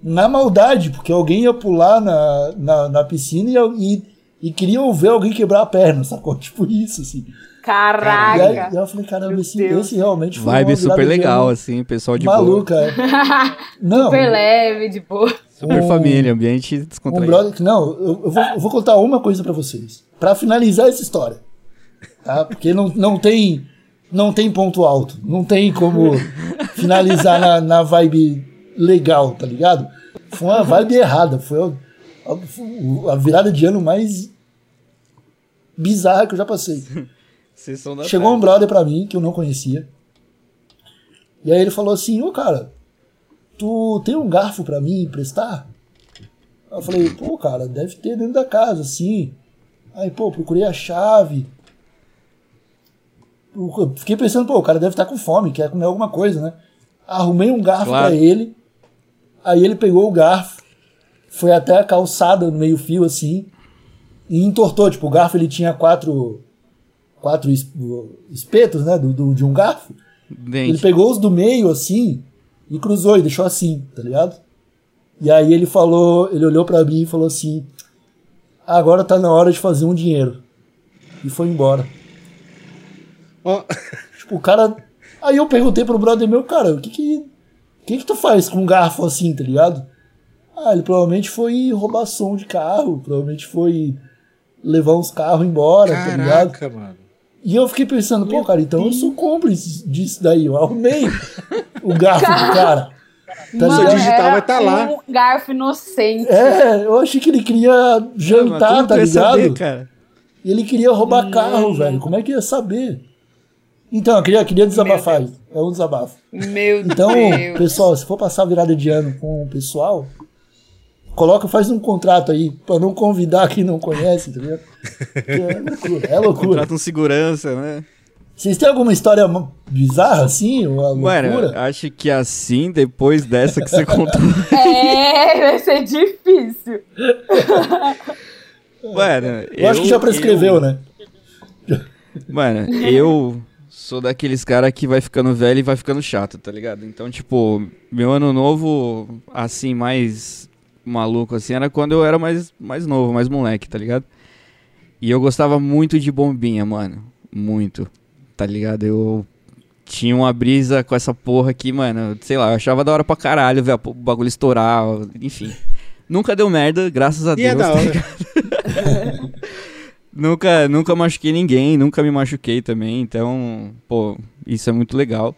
na maldade, porque alguém ia pular na, na, na piscina e, e, e queriam ver alguém quebrar a perna, sacou? Tipo isso, assim. Caraca! E aí, eu falei, caramba, esse, esse realmente foi Vibe super legal, assim, pessoal de Maluca, boa. é. Não, super leve, de boa. Super um, família, ambiente descontraído. Um brother, não, eu, eu, vou, eu vou contar uma coisa para vocês. para finalizar essa história. Tá? Porque não, não, tem, não tem ponto alto. Não tem como finalizar na, na vibe legal, tá ligado? Foi uma vibe errada. Foi a, a, a virada de ano mais bizarra que eu já passei. Chegou um brother pra mim que eu não conhecia. E aí ele falou assim: Ô cara, tu tem um garfo para mim emprestar? Eu falei, pô, cara, deve ter dentro da casa, sim. Aí, pô, procurei a chave. Eu fiquei pensando, pô, o cara deve estar tá com fome, quer comer alguma coisa, né? Arrumei um garfo claro. para ele. Aí ele pegou o garfo, foi até a calçada no meio-fio, assim, e entortou. Tipo, o garfo ele tinha quatro, quatro espetos, né, do, do de um garfo. Dente. Ele pegou os do meio, assim, e cruzou e deixou assim, tá ligado? E aí ele falou, ele olhou para mim e falou assim: agora tá na hora de fazer um dinheiro. E foi embora. Oh. Tipo, o cara. Aí eu perguntei pro brother meu, cara, o que que. O que que tu faz com um garfo assim, tá ligado? Ah, ele provavelmente foi roubar som de carro, provavelmente foi levar uns carros embora, Caraca, tá ligado? Caraca, mano. E eu fiquei pensando, pô, cara, então eu sou cúmplice disso daí. Eu arrumei o garfo do cara. Tá Mano, digital vai estar tá lá. Um garfo inocente. É, eu achei que ele queria jantar, tá ligado? Saber, cara? E ele queria roubar hum. carro, velho. Como é que ia saber? Então, eu queria, queria desabafar. É um desabafo. Meu então, Deus. Então, pessoal, se for passar a virada de ano com o pessoal, coloca, faz um contrato aí, pra não convidar quem não conhece, entendeu? É loucura. É loucura. Contrata um segurança, né? Vocês têm alguma história bizarra assim? Uma Mano, acho que assim, depois dessa que você contou. é, vai ser difícil. Mano, eu, eu acho que já prescreveu, eu... né? Mano, eu sou daqueles caras que vai ficando velho e vai ficando chato, tá ligado? Então, tipo, meu ano novo, assim, mais maluco, assim, era quando eu era mais, mais novo, mais moleque, tá ligado? E eu gostava muito de bombinha, mano. Muito. Tá ligado? Eu tinha uma brisa com essa porra aqui, mano. Sei lá, eu achava da hora pra caralho ver o bagulho estourar, enfim. Nunca deu merda, graças a e é Deus. É da tá hora. nunca, nunca machuquei ninguém, nunca me machuquei também, então, pô, isso é muito legal.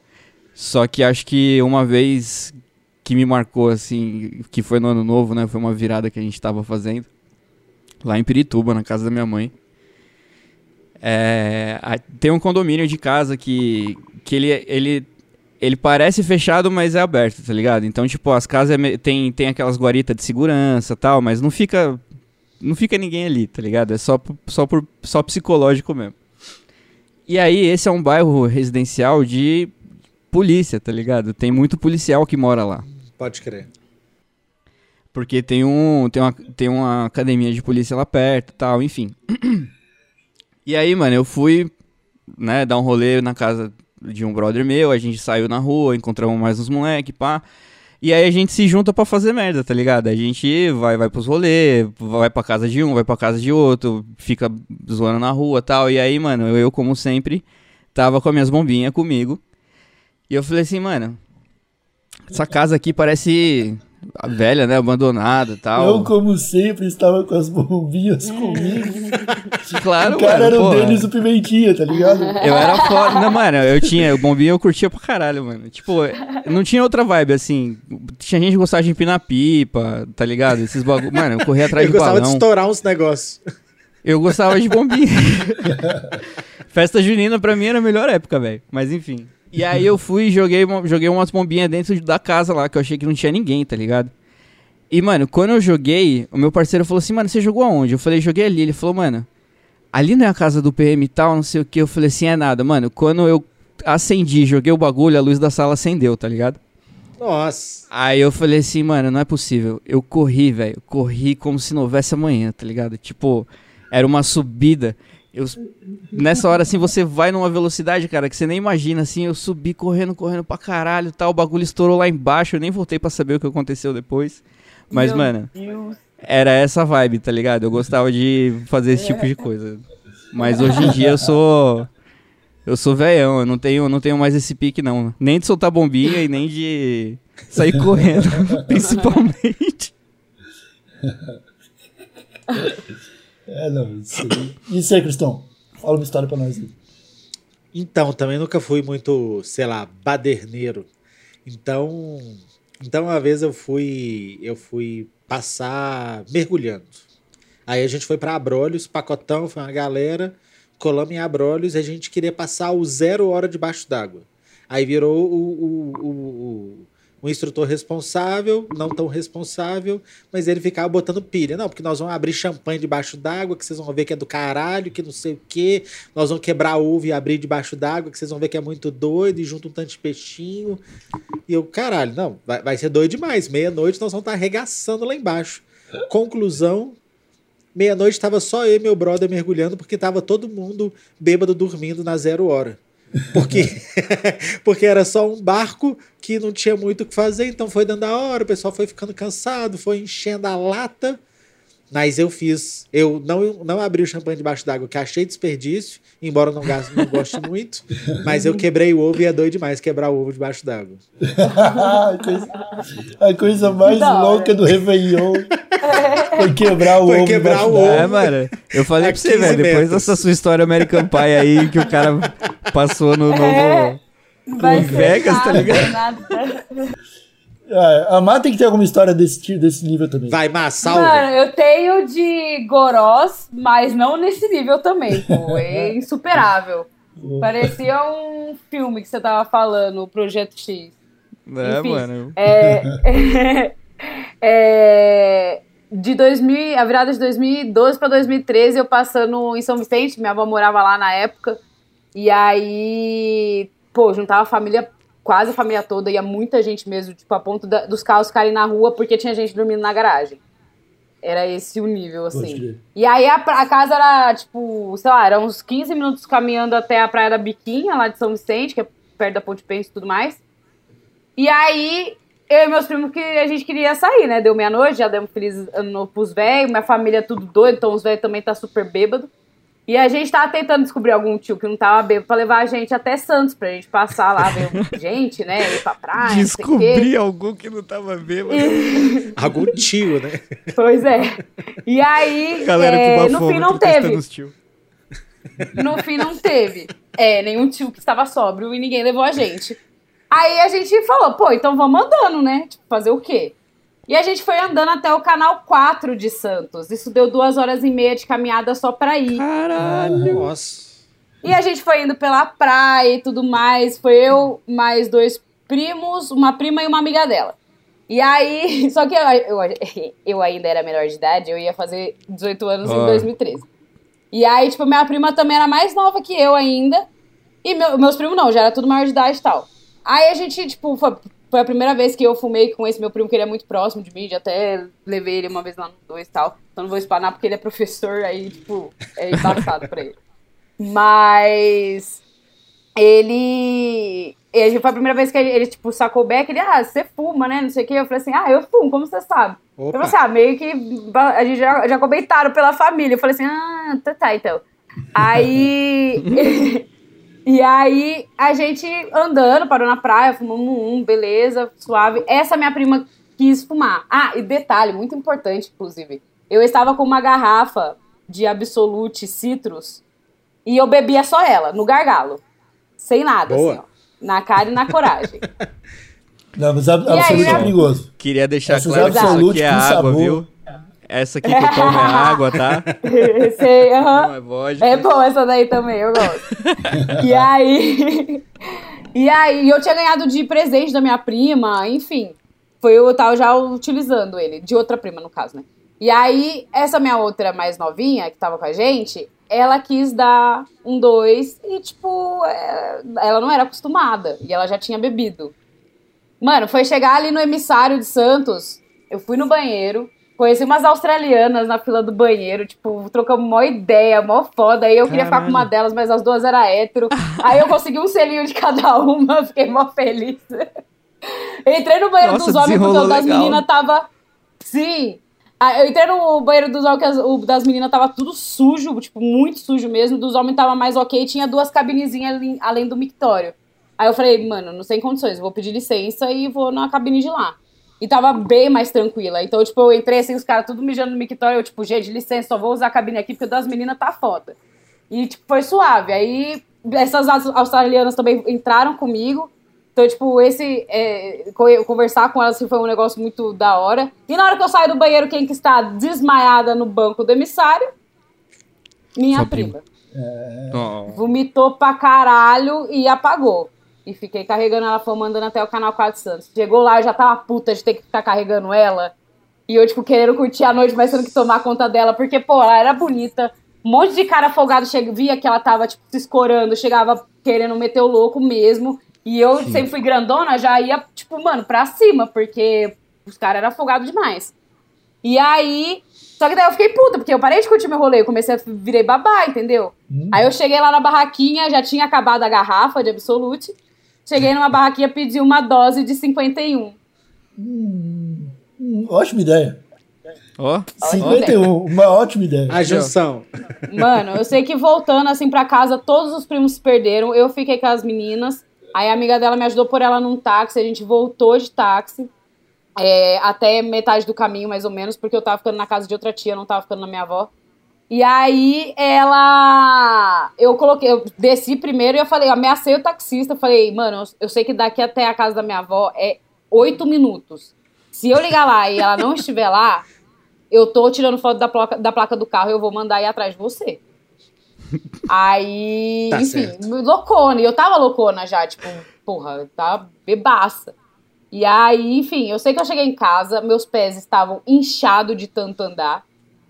Só que acho que uma vez que me marcou, assim, que foi no ano novo, né? Foi uma virada que a gente tava fazendo. Lá em Pirituba, na casa da minha mãe. É, tem um condomínio de casa que, que ele, ele, ele parece fechado, mas é aberto, tá ligado? Então, tipo, as casas é, tem, tem aquelas guaritas de segurança tal, mas não fica não fica ninguém ali, tá ligado? É só, só, por, só psicológico mesmo. E aí, esse é um bairro residencial de polícia, tá ligado? Tem muito policial que mora lá. Pode crer. Porque tem, um, tem, uma, tem uma academia de polícia lá perto tal, enfim. E aí, mano, eu fui, né, dar um rolê na casa de um brother meu, a gente saiu na rua, encontramos mais uns moleque, pá. E aí a gente se junta para fazer merda, tá ligado? A gente vai, vai pros rolê, vai pra casa de um, vai pra casa de outro, fica zoando na rua tal. E aí, mano, eu, como sempre, tava com as minhas bombinhas comigo. E eu falei assim, mano, essa casa aqui parece velha, né? Abandonada e tal. Eu, como sempre, estava com as bombinhas comigo. Claro, O cara mano, era o Denis do Pimentinha, tá ligado? Eu era foda. Não, mano, eu tinha. O bombinha eu curtia pra caralho, mano. Tipo, não tinha outra vibe, assim. Tinha gente que gostava de empinar pipa, tá ligado? Esses bagulho. Mano, eu corria atrás eu de balão. Eu gostava de estourar uns negócios. Eu gostava de bombinha. Festa junina pra mim era a melhor época, velho. Mas enfim. E aí eu fui e joguei, joguei umas bombinhas dentro da casa lá, que eu achei que não tinha ninguém, tá ligado? E, mano, quando eu joguei, o meu parceiro falou assim, mano, você jogou aonde? Eu falei, joguei ali. Ele falou, mano, ali não é a casa do PM e tal, não sei o que. Eu falei assim, é nada. Mano, quando eu acendi, joguei o bagulho, a luz da sala acendeu, tá ligado? Nossa. Aí eu falei assim, mano, não é possível. Eu corri, velho. Corri como se não houvesse amanhã, tá ligado? Tipo, era uma subida. Eu, nessa hora, assim, você vai numa velocidade, cara, que você nem imagina, assim, eu subi correndo, correndo pra caralho tal, o bagulho estourou lá embaixo, eu nem voltei para saber o que aconteceu depois. Mas, Meu mano, Deus. era essa vibe, tá ligado? Eu gostava de fazer esse tipo de coisa. Mas hoje em dia eu sou. Eu sou velhão, eu não tenho, não tenho mais esse pique, não. Nem de soltar bombinha e nem de sair correndo, principalmente. É, não, isso, isso aí, Cristão. Fala uma história pra nós aí. Então, também nunca fui muito, sei lá, baderneiro. Então, então uma vez eu fui, eu fui passar mergulhando. Aí a gente foi para Abrolhos, pacotão, foi uma galera, colamos em Abrolhos e a gente queria passar o zero hora debaixo d'água. Aí virou o, o, o, um instrutor responsável, não tão responsável, mas ele ficava botando pilha. Não, porque nós vamos abrir champanhe debaixo d'água, que vocês vão ver que é do caralho, que não sei o quê. Nós vamos quebrar ovo e abrir debaixo d'água, que vocês vão ver que é muito doido, e junto um tanto de peixinho. E eu, caralho, não, vai, vai ser doido demais. Meia-noite nós vamos estar arregaçando lá embaixo. Conclusão, meia-noite estava só eu e meu brother mergulhando, porque estava todo mundo bêbado dormindo na zero hora. Porque, porque era só um barco que não tinha muito o que fazer, então foi dando a hora, o pessoal foi ficando cansado, foi enchendo a lata. Mas eu fiz, eu não, não abri o champanhe debaixo d'água, que achei desperdício, embora não, gaste, não goste muito, mas eu quebrei o ovo e é doido demais quebrar o ovo debaixo d'água. a, coisa, a coisa mais não, louca do Réveillon foi quebrar o foi ovo. quebrar o ovo. É, mano. Eu falei pra você, velho, depois dessa sua história American Pie aí, que o cara passou no novo. É. Vai Vegas, tá ligado? Nada. É, a Má tem que ter alguma história desse, desse nível também. Vai, Má, salve. Mano, eu tenho de Gorós, mas não nesse nível também, pô. É insuperável. Parecia um filme que você tava falando, o Projeto X. É, Enfim, mano. É, é, é, de 2000, a virada de 2012 para 2013, eu passando em São Vicente, minha avó morava lá na época. E aí, pô, juntava a família, quase a família toda, ia muita gente mesmo, tipo, a ponto da, dos carros ficarem na rua porque tinha gente dormindo na garagem. Era esse o nível, assim. E aí a, a, casa era, tipo, sei lá, era uns 15 minutos caminhando até a Praia da Biquinha, lá de São Vicente, que é perto da Ponte Pence e tudo mais. E aí, eu e meus primos que a gente queria sair, né? Deu meia-noite, já demos feliz ano novo pros velhos, minha família tudo doido, então os velhos também tá super bêbado. E a gente tava tentando descobrir algum tio que não tava bêbado pra levar a gente até Santos, pra gente passar lá, ver gente, né? Ir pra praia. Descobrir algum que não tava bêbado. E... algum tio, né? Pois é. E aí, Galera é, no fim não teve. No fim não teve. É, nenhum tio que estava sóbrio e ninguém levou a gente. Aí a gente falou, pô, então vamos andando, né? Tipo, fazer o quê? E a gente foi andando até o canal 4 de Santos. Isso deu duas horas e meia de caminhada só pra ir. Caralho! Nossa! E a gente foi indo pela praia e tudo mais. Foi eu, mais dois primos, uma prima e uma amiga dela. E aí, só que eu, eu, eu ainda era menor de idade, eu ia fazer 18 anos oh. em 2013. E aí, tipo, minha prima também era mais nova que eu ainda. E meu, meus primos não, já era tudo maior de idade e tal. Aí a gente, tipo, foi, foi a primeira vez que eu fumei com esse meu primo, que ele é muito próximo de mim, já até levei ele uma vez lá no 2 e tal. Então não vou espanar porque ele é professor, aí, tipo, é embaçado pra ele. Mas ele. Ele foi a primeira vez que ele, ele, tipo, sacou o beck, ele, ah, você fuma, né? Não sei o quê. Eu falei assim, ah, eu fumo, como você sabe? Opa. Eu falei assim, ah, meio que a gente já, já comentaram pela família. Eu falei assim, ah, tá, tá, então. Aí. E aí, a gente andando, parou na praia, fumamos um, beleza, suave. Essa minha prima quis fumar. Ah, e detalhe, muito importante, inclusive. Eu estava com uma garrafa de Absolute Citrus e eu bebia só ela, no gargalo. Sem nada, Boa. assim, ó. Na cara e na coragem. Não, mas Absolute aí, é perigoso. Queria deixar Essas claro que isso aqui é água, sabor. viu? Essa aqui que eu tomo é água, tá? Sei, uh -huh. É. É bom essa daí também, eu gosto. e aí... e aí, eu tinha ganhado de presente da minha prima, enfim. Foi eu tava já utilizando ele, de outra prima, no caso, né? E aí, essa minha outra mais novinha, que tava com a gente, ela quis dar um dois e, tipo, é, ela não era acostumada. E ela já tinha bebido. Mano, foi chegar ali no emissário de Santos. Eu fui no banheiro, Conheci umas australianas na fila do banheiro, tipo, trocamos uma ideia, mó foda. Aí eu queria Caralho. ficar com uma delas, mas as duas eram hétero. Aí eu consegui um selinho de cada uma, fiquei mó feliz. Entrei no banheiro Nossa, dos homens porque o das meninas tava. Sim. Eu entrei no banheiro dos homens, que o das meninas tava tudo sujo, tipo, muito sujo mesmo. Dos homens tava mais ok, tinha duas cabinezinhas além do mictório. Aí eu falei, mano, não sem condições, vou pedir licença e vou na cabine de lá. E tava bem mais tranquila. Então, tipo, eu entrei assim, os caras tudo mijando no mictório. Eu, tipo, gente, licença, só vou usar a cabine aqui porque o das meninas tá foda. E, tipo, foi suave. Aí, essas australianas também entraram comigo. Então, tipo, esse. É, conversar com elas assim, foi um negócio muito da hora. E na hora que eu saio do banheiro, quem que está desmaiada no banco do emissário? Minha prima. prima. É... Vomitou pra caralho e apagou. E fiquei carregando ela, foi mandando até o canal 4 Santos. Chegou lá, eu já tava puta de ter que ficar carregando ela. E eu, tipo, querendo curtir a noite, mas tendo que tomar conta dela. Porque, pô, ela era bonita. Um monte de cara folgado chega, via que ela tava, tipo, se escorando, chegava querendo meter o louco mesmo. E eu Sim. sempre fui grandona, já ia, tipo, mano, pra cima, porque os caras eram folgados demais. E aí. Só que daí eu fiquei puta, porque eu parei de curtir meu rolê, eu comecei a virei babá, entendeu? Hum. Aí eu cheguei lá na barraquinha, já tinha acabado a garrafa de Absolute. Cheguei numa barraquinha, pedi uma dose de 51. Hum, hum, ótima ideia. Ó, oh. 51, uma ótima ideia. A junção. Mano, eu sei que voltando assim pra casa, todos os primos se perderam. Eu fiquei com as meninas. Aí a amiga dela me ajudou por ela num táxi. A gente voltou de táxi. É, até metade do caminho, mais ou menos, porque eu tava ficando na casa de outra tia, não tava ficando na minha avó. E aí ela. Eu coloquei, eu desci primeiro e eu falei, eu ameacei o taxista. Falei, mano, eu sei que daqui até a casa da minha avó é oito minutos. Se eu ligar lá e ela não estiver lá, eu tô tirando foto da placa, da placa do carro e eu vou mandar ir atrás de você. Aí, tá enfim, certo. loucona. E eu tava loucona já, tipo, porra, tá bebaça. E aí, enfim, eu sei que eu cheguei em casa, meus pés estavam inchados de tanto andar.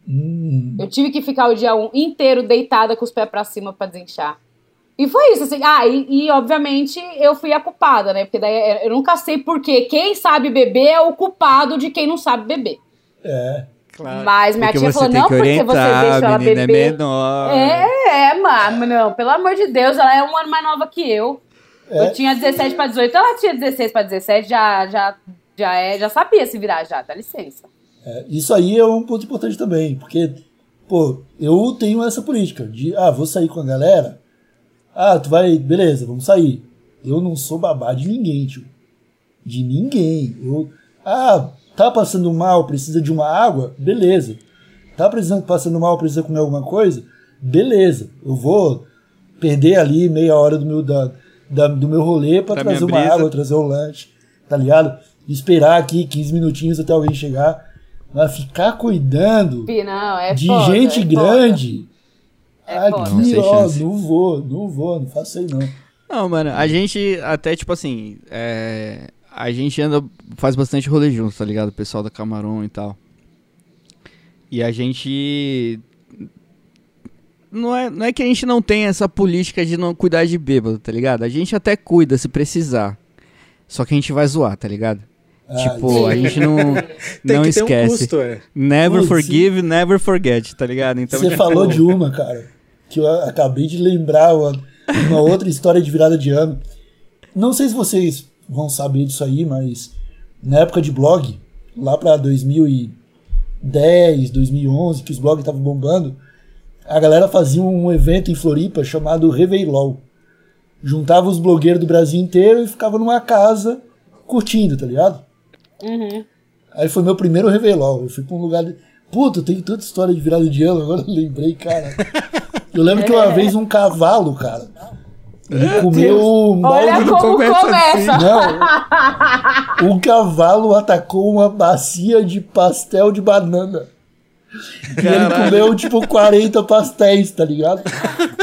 Hum. Eu tive que ficar o dia um inteiro deitada com os pés para cima para desinchar. E foi isso, assim. Ah, e, e, obviamente eu fui a culpada, né? Porque daí eu nunca sei porque quem sabe beber é o culpado de quem não sabe beber. É. Claro. Mas minha porque tia falou, não, porque você deixou ela é beber. É, menor. é, é, mano, não, pelo amor de Deus, ela é um ano mais nova que eu. É. Eu tinha 17 para 18, ela tinha 16 para 17, já, já, já, é, já sabia se virar já, dá licença. É, isso aí é um ponto importante também, porque, pô, eu tenho essa política de, ah, vou sair com a galera, ah, tu vai, beleza, vamos sair. Eu não sou babá de ninguém, tio. De ninguém. Eu, ah, tá passando mal, precisa de uma água? Beleza. Tá precisando, passando mal, precisa comer alguma coisa? Beleza. Eu vou perder ali meia hora do meu, da, da do meu rolê para trazer uma brisa. água, trazer um lanche, tá ligado? Esperar aqui 15 minutinhos até alguém chegar. Mas ficar cuidando não, é de foda, gente é grande. É aqui, não, ó, não vou, não vou, não faço isso não. Não, mano, a gente até, tipo assim, é, a gente anda, faz bastante rolê junto, tá ligado? O pessoal da Camarão e tal. E a gente. Não é, não é que a gente não tem essa política de não cuidar de bêbado, tá ligado? A gente até cuida se precisar. Só que a gente vai zoar, tá ligado? Ah, tipo, sim. a gente não, não esquece. Um custo, é. Never forgive, sim. never forget, tá ligado? Então, Você tipo... falou de uma, cara, que eu acabei de lembrar uma, uma outra história de virada de ano. Não sei se vocês vão saber disso aí, mas na época de blog, lá para 2010, 2011, que os blogs estavam bombando, a galera fazia um evento em Floripa chamado Reveilol. Juntava os blogueiros do Brasil inteiro e ficava numa casa curtindo, tá ligado? Uhum. Aí foi meu primeiro Reveilol. Eu fui pra um lugar. De... Puta, eu tenho tanta história de virada de ano, agora eu lembrei, cara. Eu lembro que uma vez um cavalo, cara, ele comeu um Olha como começa. começa. Assim. Não. Um cavalo atacou uma bacia de pastel de banana. Caralho. E ele comeu, tipo, 40 pastéis, tá ligado?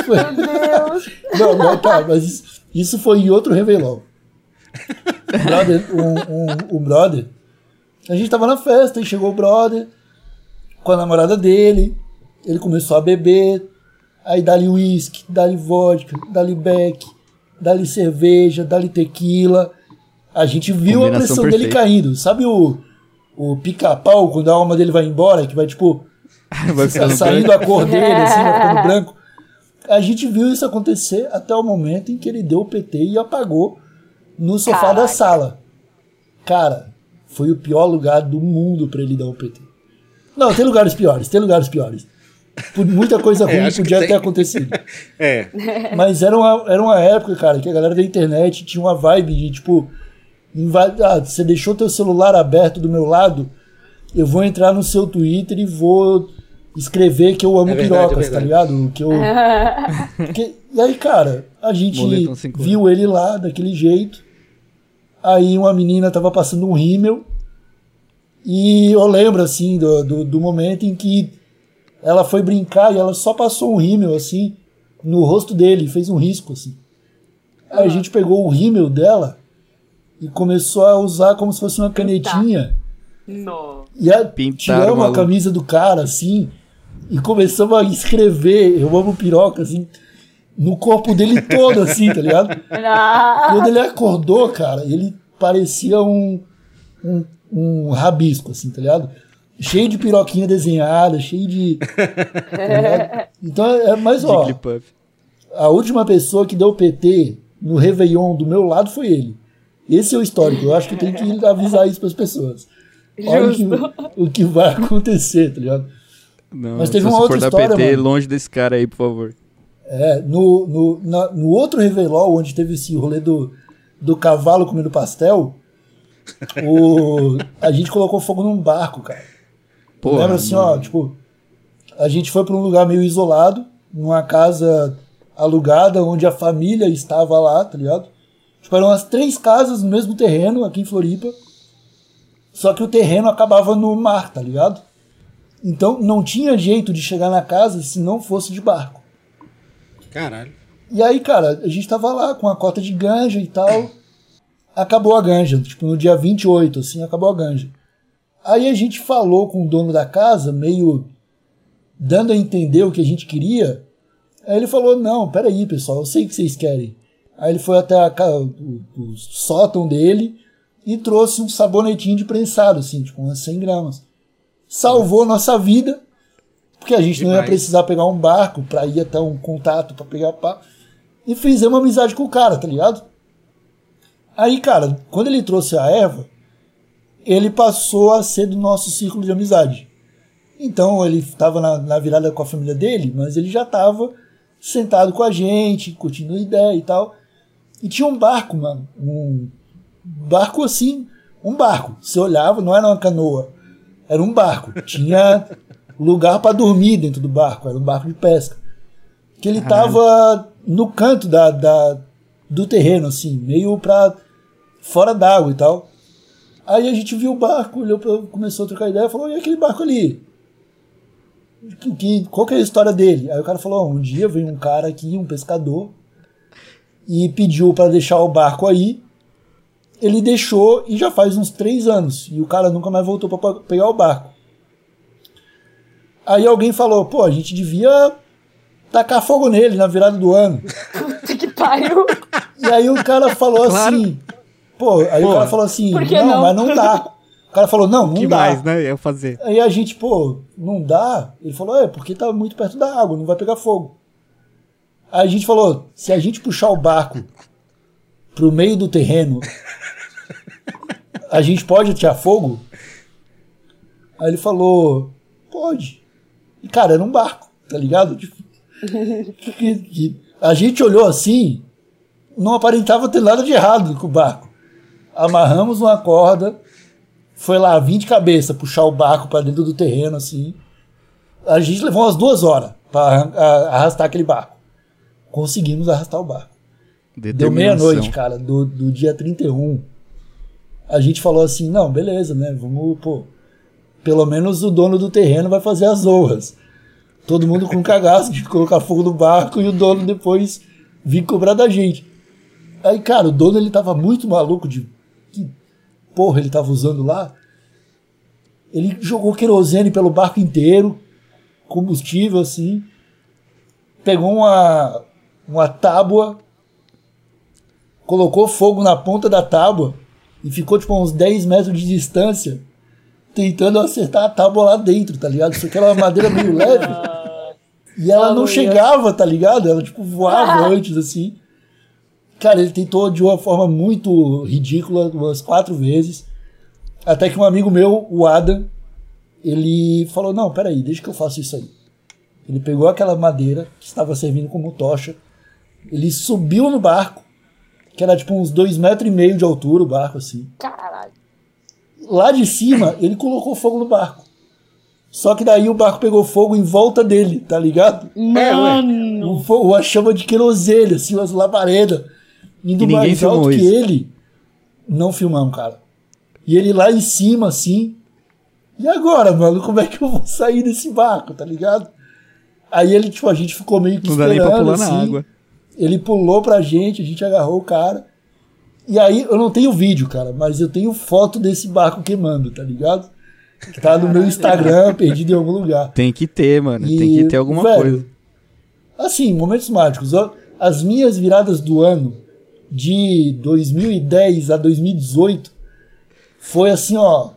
Meu Deus! Não, não, tá, mas isso, isso foi em outro revelão. O brother, um, um, um brother, a gente tava na festa e chegou o brother com a namorada dele, ele começou a beber, Aí dá-lhe uísque, dá-lhe vodka, dá-lhe beck, dá-lhe cerveja, dá-lhe tequila. A gente viu Combinação a pressão perfeita. dele caindo. Sabe o, o pica-pau, quando a alma dele vai embora, que vai tipo. vai saindo branco. a cor dele, assim, vai ficando branco. A gente viu isso acontecer até o momento em que ele deu o PT e apagou no sofá Caraca. da sala. Cara, foi o pior lugar do mundo para ele dar o PT. Não, tem lugares piores, tem lugares piores muita coisa é, ruim é, podia ter acontecido. é. Mas era uma, era uma época, cara, que a galera da internet tinha uma vibe de tipo. Ah, você deixou teu celular aberto do meu lado, eu vou entrar no seu Twitter e vou escrever que eu amo é verdade, pirocas, é tá ligado? Que eu. que... E aí, cara, a gente viu ele lá daquele jeito. Aí uma menina tava passando um rímel. E eu lembro, assim, do, do, do momento em que ela foi brincar e ela só passou um rímel assim no rosto dele, fez um risco assim. Aí a ah. gente pegou o rímel dela e começou a usar como se fosse uma canetinha. Não. E a, tiramos a camisa do cara assim e começamos a escrever Eu amo piroca assim no corpo dele todo assim, tá ligado? Não. Quando ele acordou, cara, ele parecia um, um, um rabisco assim, tá ligado? cheio de piroquinha desenhada, cheio de. então, é, mas ó. A última pessoa que deu PT no Réveillon do meu lado foi ele. Esse é o histórico. Eu acho que tem que avisar isso para as pessoas. Olha o que, o que, vai acontecer, tá ligado? Não, Mas teve uma outra história. PT, mano. longe desse cara aí, por favor. É, no, no, na, no outro Réveillon, onde teve esse rolê do, do cavalo comendo pastel, o, a gente colocou fogo num barco, cara. Porra, Lembra assim, mano. ó, tipo, a gente foi para um lugar meio isolado, numa casa alugada, onde a família estava lá, tá ligado? Tipo, eram as três casas no mesmo terreno, aqui em Floripa. Só que o terreno acabava no mar, tá ligado? Então não tinha jeito de chegar na casa se não fosse de barco. Caralho. E aí, cara, a gente tava lá com a cota de ganja e tal. Acabou a ganja, tipo, no dia 28, assim, acabou a ganja. Aí a gente falou com o dono da casa, meio dando a entender o que a gente queria. Aí ele falou: Não, peraí, pessoal, eu sei o que vocês querem. Aí ele foi até a, o, o sótão dele e trouxe um sabonetinho de prensado, assim, tipo umas 100 gramas. Salvou nossa vida, porque a gente Demais. não ia precisar pegar um barco para ir até um contato para pegar pá. E fizemos amizade com o cara, tá ligado? Aí, cara, quando ele trouxe a erva, ele passou a ser do nosso círculo de amizade. Então ele estava na, na, virada com a família dele, mas ele já estava sentado com a gente, curtindo a ideia e tal. E tinha um barco, mano. Um barco assim, um barco. Você olhava, não era uma canoa, era um barco. Tinha lugar para dormir dentro do barco, era um barco de pesca. Que ele estava no canto da, da, do terreno, assim, meio para fora d'água e tal. Aí a gente viu o barco, olhou pra, começou a trocar ideia, falou, e aquele barco ali? Que, que, qual que é a história dele? Aí o cara falou, oh, um dia veio um cara aqui, um pescador, e pediu para deixar o barco aí. Ele deixou e já faz uns três anos. E o cara nunca mais voltou para pegar o barco. Aí alguém falou, pô, a gente devia tacar fogo nele na virada do ano. Puta que pariu. E aí o cara falou claro. assim, Pô, aí pô, o cara falou assim, não, não, mas não dá. O cara falou, não, não que dá. mais, né? Eu fazer. Aí a gente, pô, não dá. Ele falou, é, porque tá muito perto da água, não vai pegar fogo. Aí a gente falou, se a gente puxar o barco pro meio do terreno, a gente pode tirar fogo? Aí ele falou, pode. E, cara, era um barco, tá ligado? Tipo, a gente olhou assim, não aparentava ter nada de errado com o barco amarramos uma corda, foi lá 20 cabeças puxar o barco para dentro do terreno, assim. A gente levou umas duas horas para arrastar aquele barco. Conseguimos arrastar o barco. Deu meia-noite, cara, do, do dia 31. A gente falou assim: não, beleza, né? Vamos, pô. Pelo menos o dono do terreno vai fazer as honras. Todo mundo com cagaço de colocar fogo no barco e o dono depois vir cobrar da gente. Aí, cara, o dono ele tava muito maluco de que porra ele estava usando lá. Ele jogou querosene pelo barco inteiro, combustível assim. Pegou uma, uma tábua, colocou fogo na ponta da tábua e ficou tipo a uns 10 metros de distância tentando acertar a tábua lá dentro, tá ligado? Isso aqui era uma madeira meio leve. E ela não chegava, tá ligado? Ela tipo voava antes assim. Cara, ele tentou de uma forma muito ridícula, umas quatro vezes. Até que um amigo meu, o Adam, ele falou: Não, peraí, deixa que eu faço isso aí. Ele pegou aquela madeira que estava servindo como tocha, ele subiu no barco, que era tipo uns dois metros e meio de altura o barco, assim. Caralho. Lá de cima, ele colocou fogo no barco. Só que daí o barco pegou fogo em volta dele, tá ligado? Mano! É, uma chama de querosene, assim, umas labaredas indo mais alto isso. que ele. Não filmamos, cara. E ele lá em cima, assim. E agora, mano, como é que eu vou sair desse barco, tá ligado? Aí ele, tipo, a gente ficou meio que Não esperando, dá nem pra pular assim. na água. Ele pulou pra gente, a gente agarrou o cara. E aí, eu não tenho vídeo, cara, mas eu tenho foto desse barco queimando, tá ligado? Tá no meu Instagram, perdido em algum lugar. Tem que ter, mano. E, tem que ter alguma velho, coisa. Assim, momentos mágicos. As minhas viradas do ano de 2010 a 2018 foi assim, ó,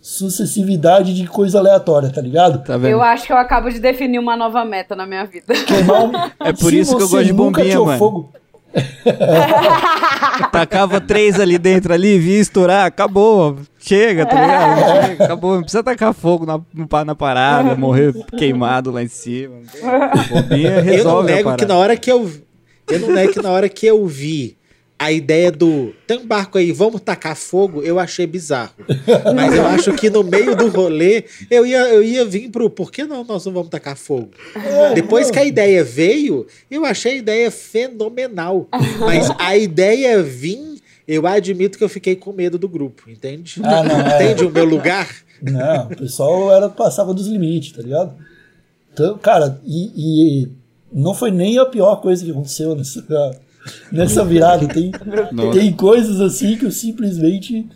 sucessividade de coisa aleatória, tá ligado? Tá eu acho que eu acabo de definir uma nova meta na minha vida. é por isso que eu gosto de bombinha, mano. Fogo... Tacava três ali dentro ali, via estourar, acabou. Chega, tá ligado? Chega, acabou. Não precisa tacar fogo na, na parada, morrer queimado lá em cima. Bombinha resolve eu não nego que na hora que eu eu não é que na hora que eu vi a ideia do tem um barco aí, vamos tacar fogo, eu achei bizarro. Mas eu acho que no meio do rolê eu ia, eu ia vir pro por que não nós não vamos tacar fogo? Depois que a ideia veio, eu achei a ideia fenomenal. Mas a ideia vir, eu admito que eu fiquei com medo do grupo, entende? Ah, não, é. Entende o meu lugar? Não, o pessoal era, passava dos limites, tá ligado? Então, cara, e, e não foi nem a pior coisa que aconteceu nessa, nessa virada. Tem, tem coisas assim que eu simplesmente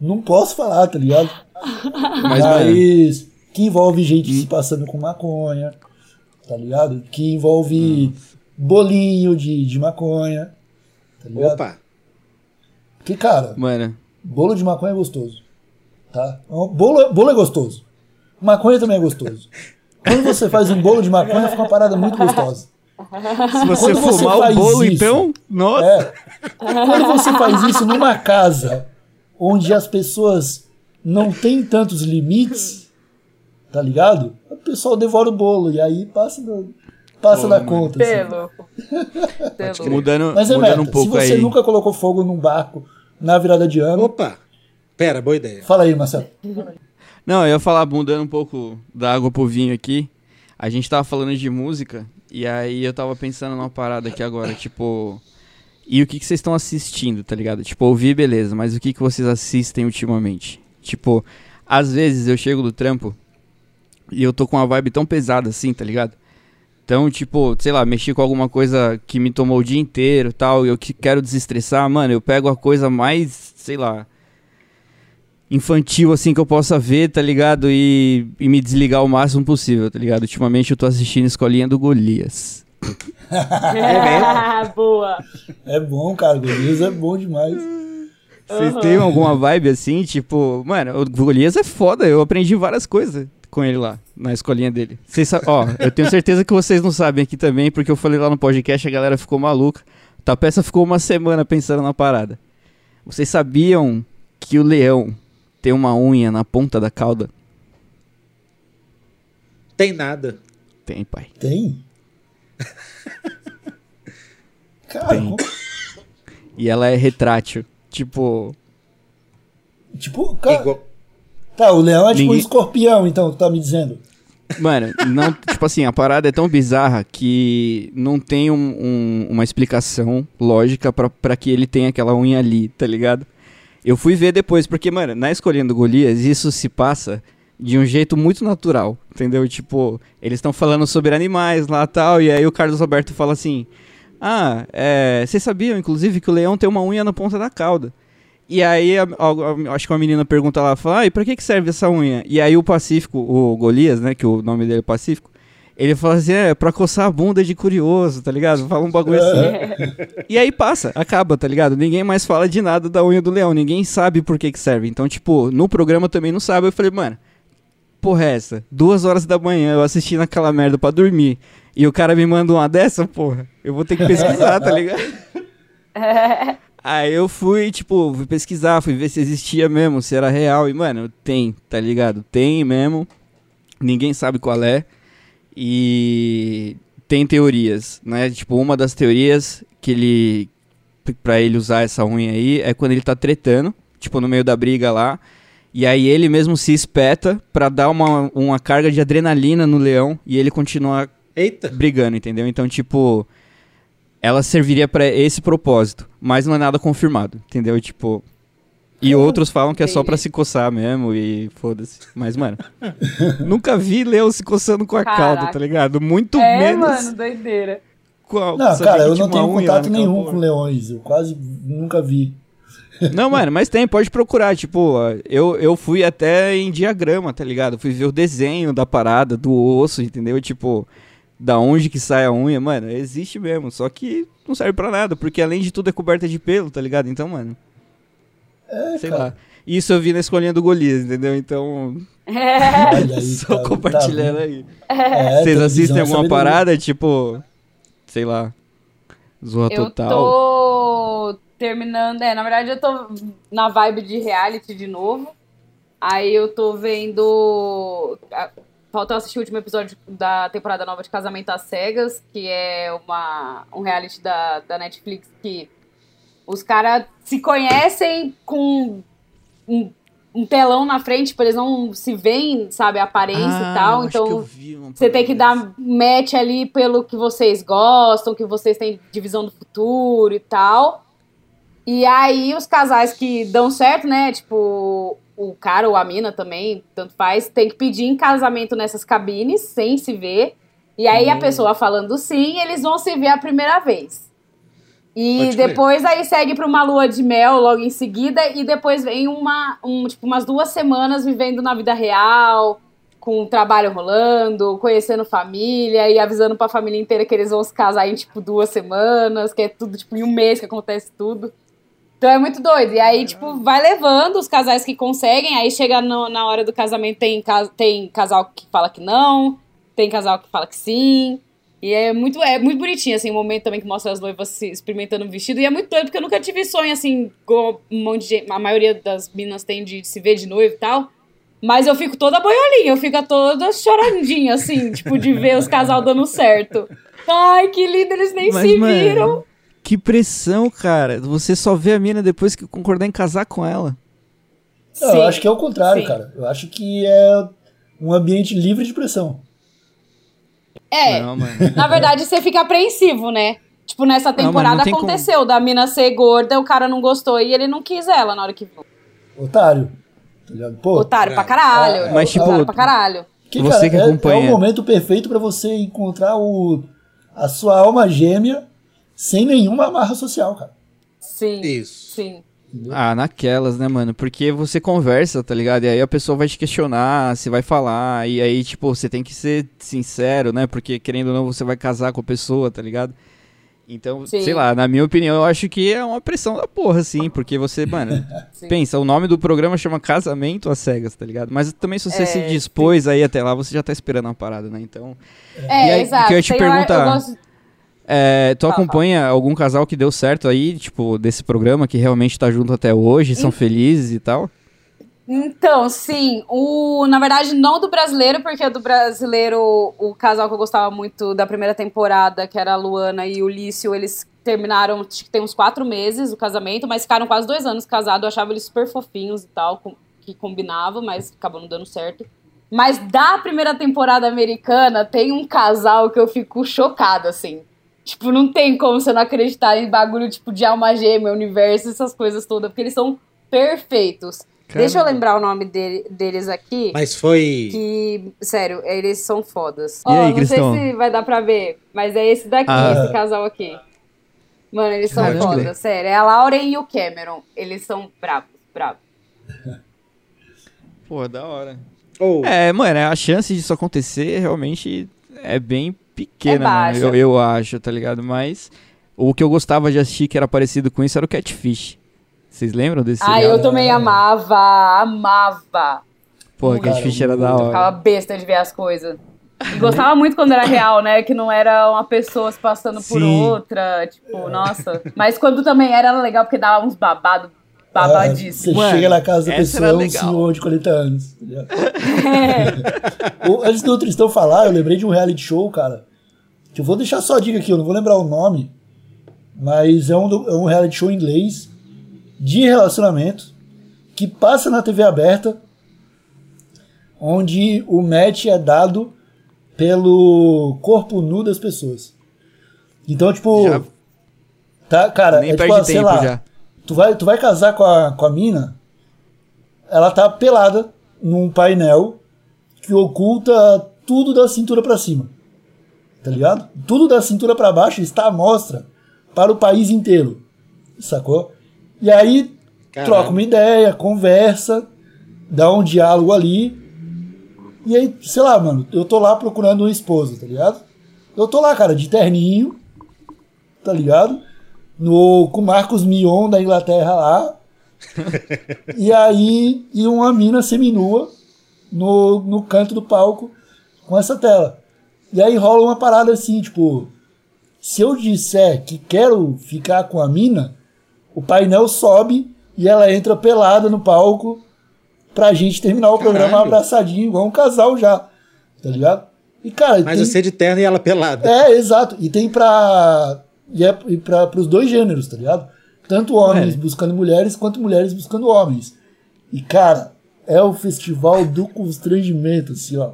não posso falar, tá ligado? Mas, Mas que envolve gente hum. se passando com maconha, tá tá ligado? Que envolve hum. bolinho de, de maconha. Tá ligado? Opa! Que, cara, Mano. bolo de maconha é gostoso. Tá? Bolo, bolo é gostoso. Maconha também é gostoso. Quando você faz um bolo de maconha, fica uma parada muito gostosa. Se você Quando fumar você o bolo, isso, então, nossa. É, quando você faz isso numa casa onde as pessoas não têm tantos limites, tá ligado? O pessoal devora o bolo e aí passa, do, passa Pô, da conta. Assim. Mudando, Mas é mudando meta, um pouco se você aí. nunca colocou fogo num barco na virada de ano. Opa! Pera, boa ideia. Fala aí, Marcelo. Não, eu ia falar, mudando um pouco da água pro vinho aqui. A gente tava falando de música, e aí eu tava pensando numa parada aqui agora, tipo. E o que, que vocês estão assistindo, tá ligado? Tipo, ouvir, beleza, mas o que, que vocês assistem ultimamente? Tipo, às vezes eu chego do trampo e eu tô com uma vibe tão pesada assim, tá ligado? Então, tipo, sei lá, mexi com alguma coisa que me tomou o dia inteiro tal, e eu que quero desestressar, mano, eu pego a coisa mais, sei lá, infantil assim que eu possa ver, tá ligado? E, e me desligar o máximo possível, tá ligado? Ultimamente eu tô assistindo Escolinha do Golias. é Boa! É bom, cara, Golias é bom demais. Vocês uhum. têm alguma vibe assim, tipo, mano, o Golias é foda, eu aprendi várias coisas com ele lá, na escolinha dele. Vocês ó, eu tenho certeza que vocês não sabem aqui também, porque eu falei lá no podcast, a galera ficou maluca. A peça ficou uma semana pensando na parada. Vocês sabiam que o leão tem uma unha na ponta da cauda? Tem nada. Tem, pai. Tem? Cara, tem. E ela é retrátil. Tipo. Tipo, cara. Igual... Tá, o leão é tipo Ninguém... um escorpião, então, tu tá me dizendo. Mano, não, tipo assim, a parada é tão bizarra que não tem um, um, uma explicação lógica para que ele tenha aquela unha ali, tá ligado? Eu fui ver depois, porque, mano, na escolhendo Golias, isso se passa de um jeito muito natural, entendeu? Tipo, eles estão falando sobre animais lá tal, e aí o Carlos Roberto fala assim: Ah, é, vocês sabiam, inclusive, que o leão tem uma unha na ponta da cauda. E aí, a, a, acho que uma menina pergunta lá, fala, ah, e pra que, que serve essa unha? E aí o Pacífico, o Golias, né, que o nome dele é Pacífico, ele fala assim, é, pra coçar a bunda de curioso, tá ligado? Fala um bagulho assim. e aí passa, acaba, tá ligado? Ninguém mais fala de nada da unha do leão, ninguém sabe por que que serve. Então, tipo, no programa também não sabe. Eu falei, mano, porra é essa? Duas horas da manhã eu assistindo aquela merda pra dormir. E o cara me manda uma dessa, porra. Eu vou ter que pesquisar, tá ligado? Aí eu fui, tipo, fui pesquisar, fui ver se existia mesmo, se era real. E, mano, tem, tá ligado? Tem mesmo. Ninguém sabe qual é. E tem teorias, né? Tipo, uma das teorias que ele. pra ele usar essa unha aí é quando ele tá tretando, tipo, no meio da briga lá. E aí ele mesmo se espeta pra dar uma, uma carga de adrenalina no leão e ele continua Eita. brigando, entendeu? Então, tipo, ela serviria para esse propósito, mas não é nada confirmado, entendeu? Tipo, e outros falam que é só pra se coçar mesmo e foda-se. Mas, mano, nunca vi leão se coçando com a Caraca. cauda, tá ligado? Muito é, menos. É, mano, doideira. Qual, não, cara, eu não tenho contato nenhum com leões. Eu quase nunca vi. Não, mano, mas tem, pode procurar. Tipo, eu, eu fui até em diagrama, tá ligado? Fui ver o desenho da parada, do osso, entendeu? Tipo, da onde que sai a unha, mano, existe mesmo. Só que não serve pra nada, porque além de tudo é coberta de pelo, tá ligado? Então, mano. É, sei cara. lá. Isso eu vi na escolinha do Golias, entendeu? Então. É. Só tá, compartilhando tá aí. É, Vocês assistem alguma parada, tipo. Sei lá. Zoa eu total. Eu tô terminando. É, na verdade, eu tô na vibe de reality de novo. Aí eu tô vendo. Faltou assistir o último episódio da temporada nova de Casamento às Cegas, que é uma, um reality da, da Netflix que os caras se conhecem com um, um, telão na frente, tipo, eles não se veem, sabe, a aparência ah, e tal. Então, você tem que dar match ali pelo que vocês gostam, que vocês têm divisão do futuro e tal. E aí, os casais que dão certo, né? Tipo, o cara ou a mina também, tanto faz, tem que pedir em casamento nessas cabines, sem se ver. E aí, hum. a pessoa falando sim, eles vão se ver a primeira vez. E depois aí segue para uma lua de mel logo em seguida e depois vem uma um, tipo umas duas semanas vivendo na vida real. com o trabalho rolando, conhecendo família e avisando pra família inteira que eles vão se casar em, tipo, duas semanas, que é tudo, tipo, em um mês que acontece tudo. Então é muito doido. E aí, tipo, vai levando os casais que conseguem, aí chega no, na hora do casamento, tem, tem casal que fala que não, tem casal que fala que sim. E é muito, é muito bonitinho, assim, o momento também que mostra as noivas se experimentando o vestido. E é muito doido, porque eu nunca tive sonho, assim, como um monte de gente, a maioria das meninas tem de se ver de noivo e tal. Mas eu fico toda boiolinha, eu fico toda chorandinha, assim, tipo, de ver os casal dando certo. Ai, que lindo, eles nem Mas, se mano, viram. Que pressão, cara. Você só vê a mina depois que concordar em casar com ela. Não, eu acho que é o contrário, sim. cara. Eu acho que é um ambiente livre de pressão. É. Não, na verdade, você fica apreensivo, né? Tipo, nessa temporada não, não aconteceu como. da mina ser gorda, o cara não gostou e ele não quis ela na hora que. Otário. Tá Pô, Otário pra caralho. É, mas, tipo, otário pra caralho. Que, você cara, que acompanha. É, é o momento perfeito para você encontrar o, a sua alma gêmea sem nenhuma amarra social, cara. Sim. Isso. Sim. Ah, naquelas, né, mano? Porque você conversa, tá ligado? E aí a pessoa vai te questionar, você vai falar, e aí, tipo, você tem que ser sincero, né? Porque, querendo ou não, você vai casar com a pessoa, tá ligado? Então, Sim. sei lá, na minha opinião, eu acho que é uma pressão da porra, assim, porque você, mano, pensa, o nome do programa chama Casamento às Cegas, tá ligado? Mas também se você é, se dispôs sim. aí até lá, você já tá esperando uma parada, né? Então. É, aí, exato. que eu ia te perguntar. Eu gosto... É, tu acompanha algum casal que deu certo aí, tipo, desse programa, que realmente tá junto até hoje, são felizes e tal? Então, sim. O, na verdade, não do brasileiro, porque do brasileiro, o casal que eu gostava muito da primeira temporada, que era a Luana e o Lício, eles terminaram, acho que tem uns quatro meses o casamento, mas ficaram quase dois anos casados. Eu achava eles super fofinhos e tal, com, que combinavam, mas acabou não dando certo. Mas da primeira temporada americana, tem um casal que eu fico chocada, assim. Tipo, não tem como você não acreditar em bagulho tipo de alma gêmea, universo, essas coisas todas, porque eles são perfeitos. Caramba. Deixa eu lembrar o nome dele, deles aqui. Mas foi. Que, sério, eles são fodas. E oh, não Cristão? sei se vai dar pra ver, mas é esse daqui, ah. esse casal aqui. Mano, eles são Caramba. fodas, sério. É a Lauren e o Cameron. Eles são bravos, bravos. Pô, da hora. Oh. É, mano, a chance disso acontecer realmente é bem pequena, é eu, eu acho, tá ligado? Mas o que eu gostava de assistir que era parecido com isso era o Catfish. Vocês lembram desse Ah, eu também amava, amava. Pô, Catfish era da hora. Ficava besta de ver as coisas. E gostava muito quando era real, né? Que não era uma pessoa se passando por Sim. outra. Tipo, nossa. Mas quando também era legal, porque dava uns babados babadíssimos. você chega na casa da pessoa, é um senhor de 40 anos. É. Antes do Tristão falar, eu lembrei de um reality show, cara. Que eu vou deixar só a dica aqui, eu não vou lembrar o nome. Mas é um, é um reality show inglês de relacionamento que passa na TV aberta, onde o match é dado pelo corpo nu das pessoas. Então, tipo. Já... Tá, cara, Nem é tipo, sei lá. Já. Tu vai, tu vai casar com a, com a mina, ela tá pelada num painel que oculta tudo da cintura para cima. Tá ligado? Tudo da cintura para baixo está à mostra para o país inteiro. Sacou? E aí Caramba. troca uma ideia, conversa, dá um diálogo ali. E aí, sei lá, mano, eu tô lá procurando uma esposa, tá ligado? Eu tô lá, cara, de terninho, tá ligado? No, com Marcos Mion da Inglaterra lá. e aí, e uma mina seminua no, no canto do palco com essa tela. E aí rola uma parada assim, tipo, se eu disser que quero ficar com a mina, o painel sobe e ela entra pelada no palco pra gente terminar o Caralho. programa abraçadinho, igual um casal já. Tá ligado? E, cara. Mas tem... você de terno e ela pelada. É, exato. E tem pra. E é pra, pros dois gêneros, tá ligado? Tanto homens é. buscando mulheres quanto mulheres buscando homens. E, cara, é o festival do constrangimento, assim, ó.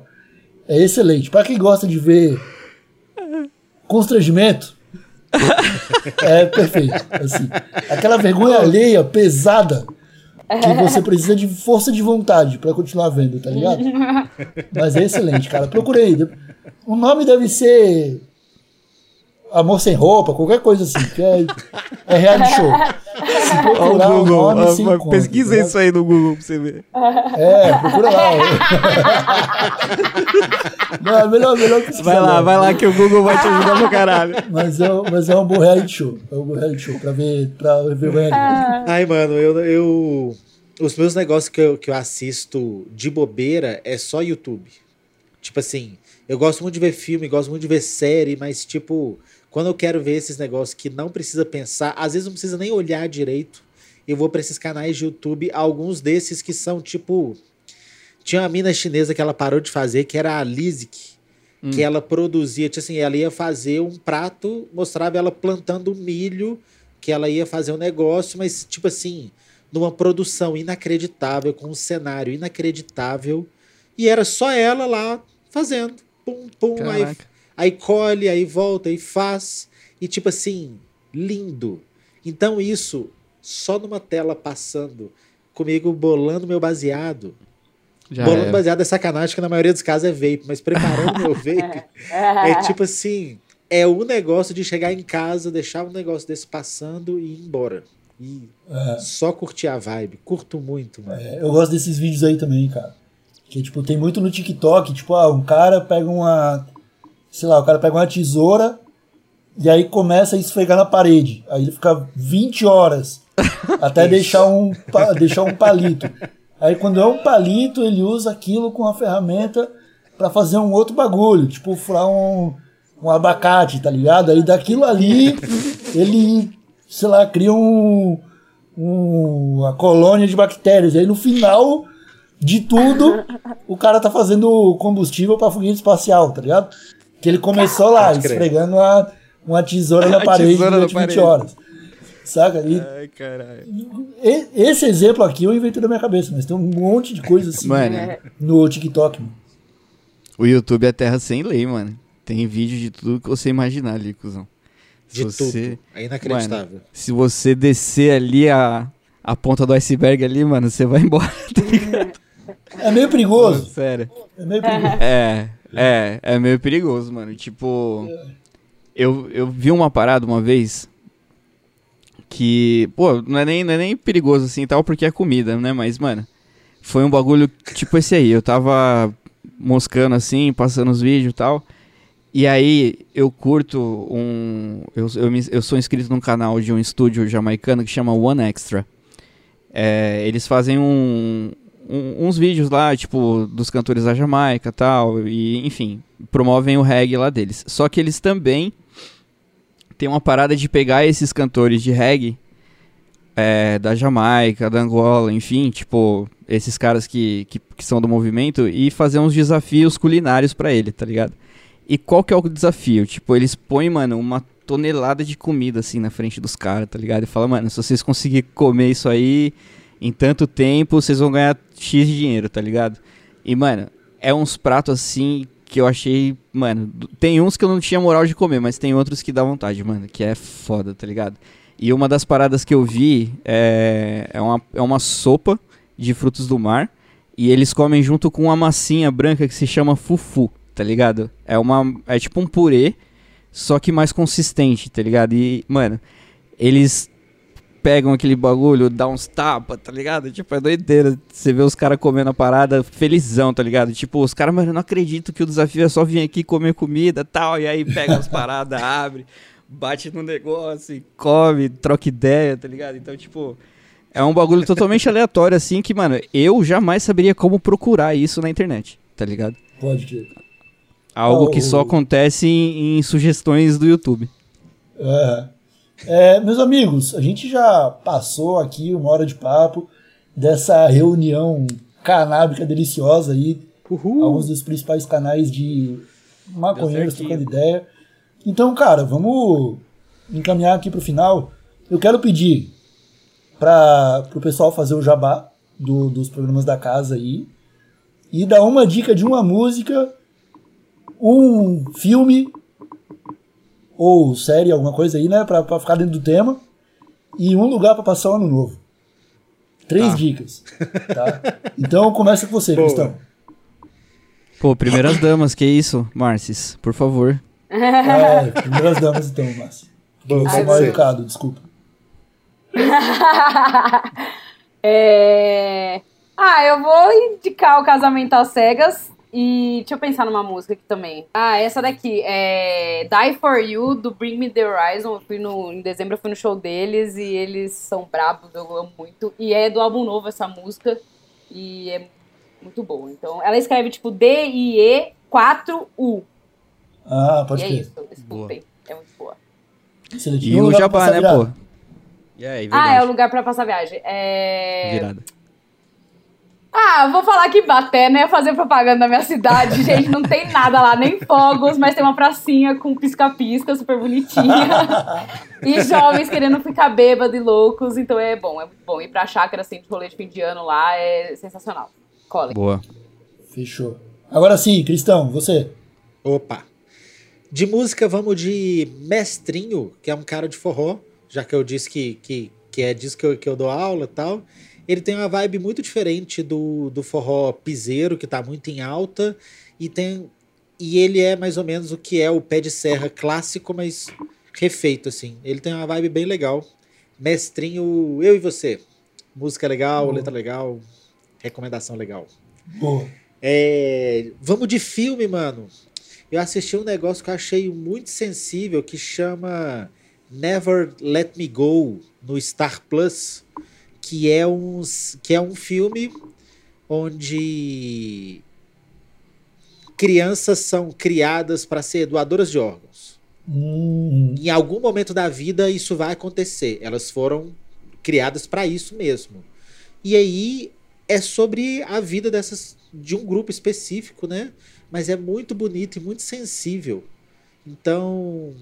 É excelente. Pra quem gosta de ver constrangimento, é perfeito. Assim, aquela vergonha alheia, pesada, que você precisa de força de vontade para continuar vendo, tá ligado? Mas é excelente, cara. Procurei. O nome deve ser Amor Sem Roupa, qualquer coisa assim, que é, é reality show. Se procurar o, nome, se encontra, Pesquisa né? isso aí no Google pra você ver. É, procura lá. Não, é melhor, melhor que Vai lá, vai lá que o Google vai te ajudar pro caralho. Mas é, mas é um bom reality show. É um bom reality show pra ver, pra ver o reality. Ai, mano, eu... eu... Os meus negócios que eu, que eu assisto de bobeira é só YouTube. Tipo assim, eu gosto muito de ver filme, gosto muito de ver série, mas tipo, quando eu quero ver esses negócios que não precisa pensar, às vezes não precisa nem olhar direito, eu vou para esses canais de YouTube, alguns desses que são tipo. Tinha uma mina chinesa que ela parou de fazer, que era a Lizik, hum. que ela produzia, tipo assim, ela ia fazer um prato, mostrava ela plantando milho, que ela ia fazer um negócio, mas tipo assim, numa produção inacreditável, com um cenário inacreditável, e era só ela lá fazendo. Pum, pum, aí Aí colhe, aí volta, aí faz. E tipo assim, lindo. Então isso, só numa tela passando, comigo bolando meu baseado. Já bolando é. baseado é sacanagem, que na maioria dos casos é vape, mas preparando meu vape é tipo assim, é o negócio de chegar em casa, deixar um negócio desse passando e ir embora. E é. só curtir a vibe. Curto muito, mano. É, eu gosto desses vídeos aí também, cara. Que, tipo, tem muito no TikTok, tipo, ah, um cara pega uma sei lá, o cara pega uma tesoura e aí começa a esfregar na parede. Aí ele fica 20 horas até deixar um, deixar um palito. Aí quando é um palito, ele usa aquilo com a ferramenta para fazer um outro bagulho, tipo furar um, um abacate, tá ligado? Aí daquilo ali, ele, sei lá, cria um, um, uma colônia de bactérias. Aí no final de tudo, o cara tá fazendo combustível para foguete espacial, tá ligado? Que ele começou lá, esfregando uma, uma tesoura na parede tesoura durante 20 parede. horas. Saca? E, Ai, caralho. Esse exemplo aqui eu inventei na minha cabeça, mas tem um monte de coisa assim mano, no TikTok. Mano. O YouTube é terra sem lei, mano. Tem vídeo de tudo que você imaginar ali, cuzão. Se de você, tudo. É inacreditável. Mano, se você descer ali a, a ponta do iceberg ali, mano, você vai embora, tá ligado? É meio perigoso. sério. É meio perigoso. É, é, é meio perigoso, mano. Tipo, eu, eu vi uma parada uma vez que, pô, não é nem, não é nem perigoso assim tal, porque é comida, né? Mas, mano, foi um bagulho tipo esse aí. Eu tava moscando assim, passando os vídeos e tal. E aí eu curto um. Eu, eu, me, eu sou inscrito num canal de um estúdio jamaicano que chama One Extra. É, eles fazem um, um, uns vídeos lá, tipo, dos cantores da Jamaica tal, e enfim, promovem o reggae lá deles. Só que eles também têm uma parada de pegar esses cantores de reggae é, da Jamaica, da Angola, enfim, tipo, esses caras que, que, que são do movimento e fazer uns desafios culinários para ele, tá ligado? E qual que é o desafio? Tipo, eles põem, mano, uma tonelada de comida assim na frente dos caras, tá ligado? E fala, mano, se vocês conseguirem comer isso aí, em tanto tempo vocês vão ganhar X de dinheiro, tá ligado? E, mano, é uns pratos assim que eu achei, mano, tem uns que eu não tinha moral de comer, mas tem outros que dá vontade, mano, que é foda, tá ligado? E uma das paradas que eu vi é, é, uma, é uma sopa de frutos do mar e eles comem junto com uma massinha branca que se chama fufu, tá ligado? É uma é tipo um purê, só que mais consistente, tá ligado? E, mano, eles pegam aquele bagulho, dá uns tapas, tá ligado? Tipo, é doideira. Você vê os caras comendo a parada felizão, tá ligado? Tipo, os caras, mano, eu não acredito que o desafio é só vir aqui comer comida tal. E aí pega as paradas, abre, bate no negócio e come, troca ideia, tá ligado? Então, tipo, é um bagulho totalmente aleatório, assim, que, mano, eu jamais saberia como procurar isso na internet, tá ligado? Pode ter. Algo oh, que só acontece em, em sugestões do YouTube. É. É, meus amigos, a gente já passou aqui uma hora de papo dessa reunião canábica deliciosa aí. Uhul. Alguns dos principais canais de maconheiros trocando ideia. Então, cara, vamos encaminhar aqui para o final. Eu quero pedir para o pessoal fazer o jabá do, dos programas da casa aí e dar uma dica de uma música, um filme ou série, alguma coisa aí, né? Pra, pra ficar dentro do tema. E um lugar para passar o ano novo. Três ah. dicas. Tá? Então começa com você, Cristão. Pô, primeiras damas, que isso, Marcis, por favor. É, primeiras damas então, Márcio. Eu sou mal educado, desculpa. é... Ah, eu vou indicar o Casamento às Cegas. E deixa eu pensar numa música aqui também. Ah, essa daqui é Die For You, do Bring Me The Horizon. Eu fui no, em dezembro eu fui no show deles e eles são brabos, eu amo muito. E é do álbum novo essa música. E é muito boa. Então, ela escreve tipo D-I-E-4-U. Ah, pode e é isso, desculpem. É muito boa. E o Jabá, né, pô? Aí, ah, é o lugar pra passar viagem. É... Virada. Ah, vou falar que bater, né? Fazer propaganda da minha cidade. Gente, não tem nada lá, nem fogos, mas tem uma pracinha com pisca-pisca super bonitinha. e jovens querendo ficar bêbados e loucos. Então é bom, é muito bom. Ir pra chácara, assim, de rolê de fim de ano lá é sensacional. Cole. Boa. Fechou. Agora sim, Cristão, você. Opa. De música, vamos de Mestrinho, que é um cara de forró, já que eu disse que, que, que é disso que eu, que eu dou aula e tal. Ele tem uma vibe muito diferente do, do forró piseiro, que tá muito em alta, e tem e ele é mais ou menos o que é o pé de serra clássico, mas refeito assim. Ele tem uma vibe bem legal. Mestrinho, eu e você. Música legal, Boa. letra legal, recomendação legal. Boa. É, vamos de filme, mano. Eu assisti um negócio que eu achei muito sensível que chama Never Let Me Go no Star Plus que é, uns, que é um filme onde crianças são criadas para ser doadoras de órgãos. Uhum. Em algum momento da vida isso vai acontecer. Elas foram criadas para isso mesmo. E aí é sobre a vida dessas de um grupo específico, né? Mas é muito bonito e muito sensível. Então,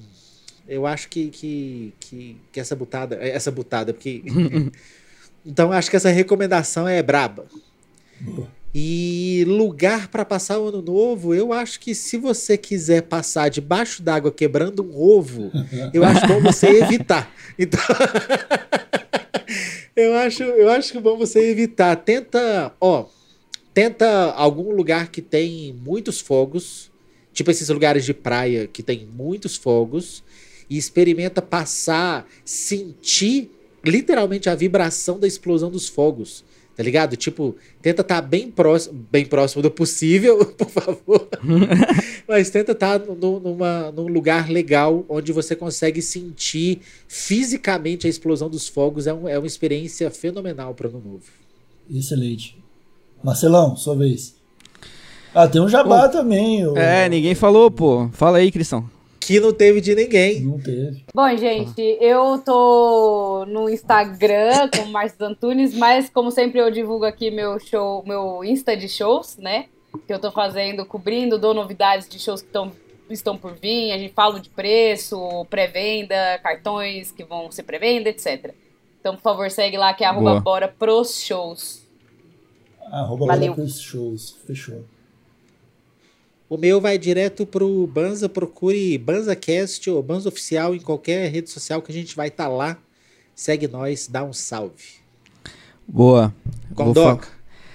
eu acho que, que, que, que essa butada, essa butada, porque Então acho que essa recomendação é braba. E lugar para passar o ano novo, eu acho que se você quiser passar debaixo d'água quebrando um ovo, eu acho bom você evitar. Então eu acho, eu acho que bom você evitar. Tenta, ó, tenta algum lugar que tem muitos fogos, tipo esses lugares de praia que tem muitos fogos e experimenta passar, sentir literalmente a vibração da explosão dos fogos. Tá ligado? Tipo, tenta estar tá bem, próximo, bem próximo do possível, por favor. Mas tenta estar tá no, numa, num lugar legal onde você consegue sentir fisicamente a explosão dos fogos. É, um, é uma experiência fenomenal para ano novo. Excelente. Marcelão, sua vez. Ah, tem um jabá também. É, ninguém falou, pô. Fala aí, Cristão que não teve de ninguém. Não teve. Bom, gente, eu tô no Instagram como Márcio Antunes, mas como sempre eu divulgo aqui meu show, meu Insta de shows, né? Que eu tô fazendo, cobrindo, dou novidades de shows que tão, estão por vir, a gente fala de preço, pré-venda, cartões que vão ser pré-venda, etc. Então, por favor, segue lá que é arroba bora pros shows. Arroba Valeu. bora pros shows, fechou. O meu vai direto pro Banza, procure BanzaCast ou Banza Oficial em qualquer rede social que a gente vai estar tá lá. Segue nós, dá um salve. Boa. Condoca.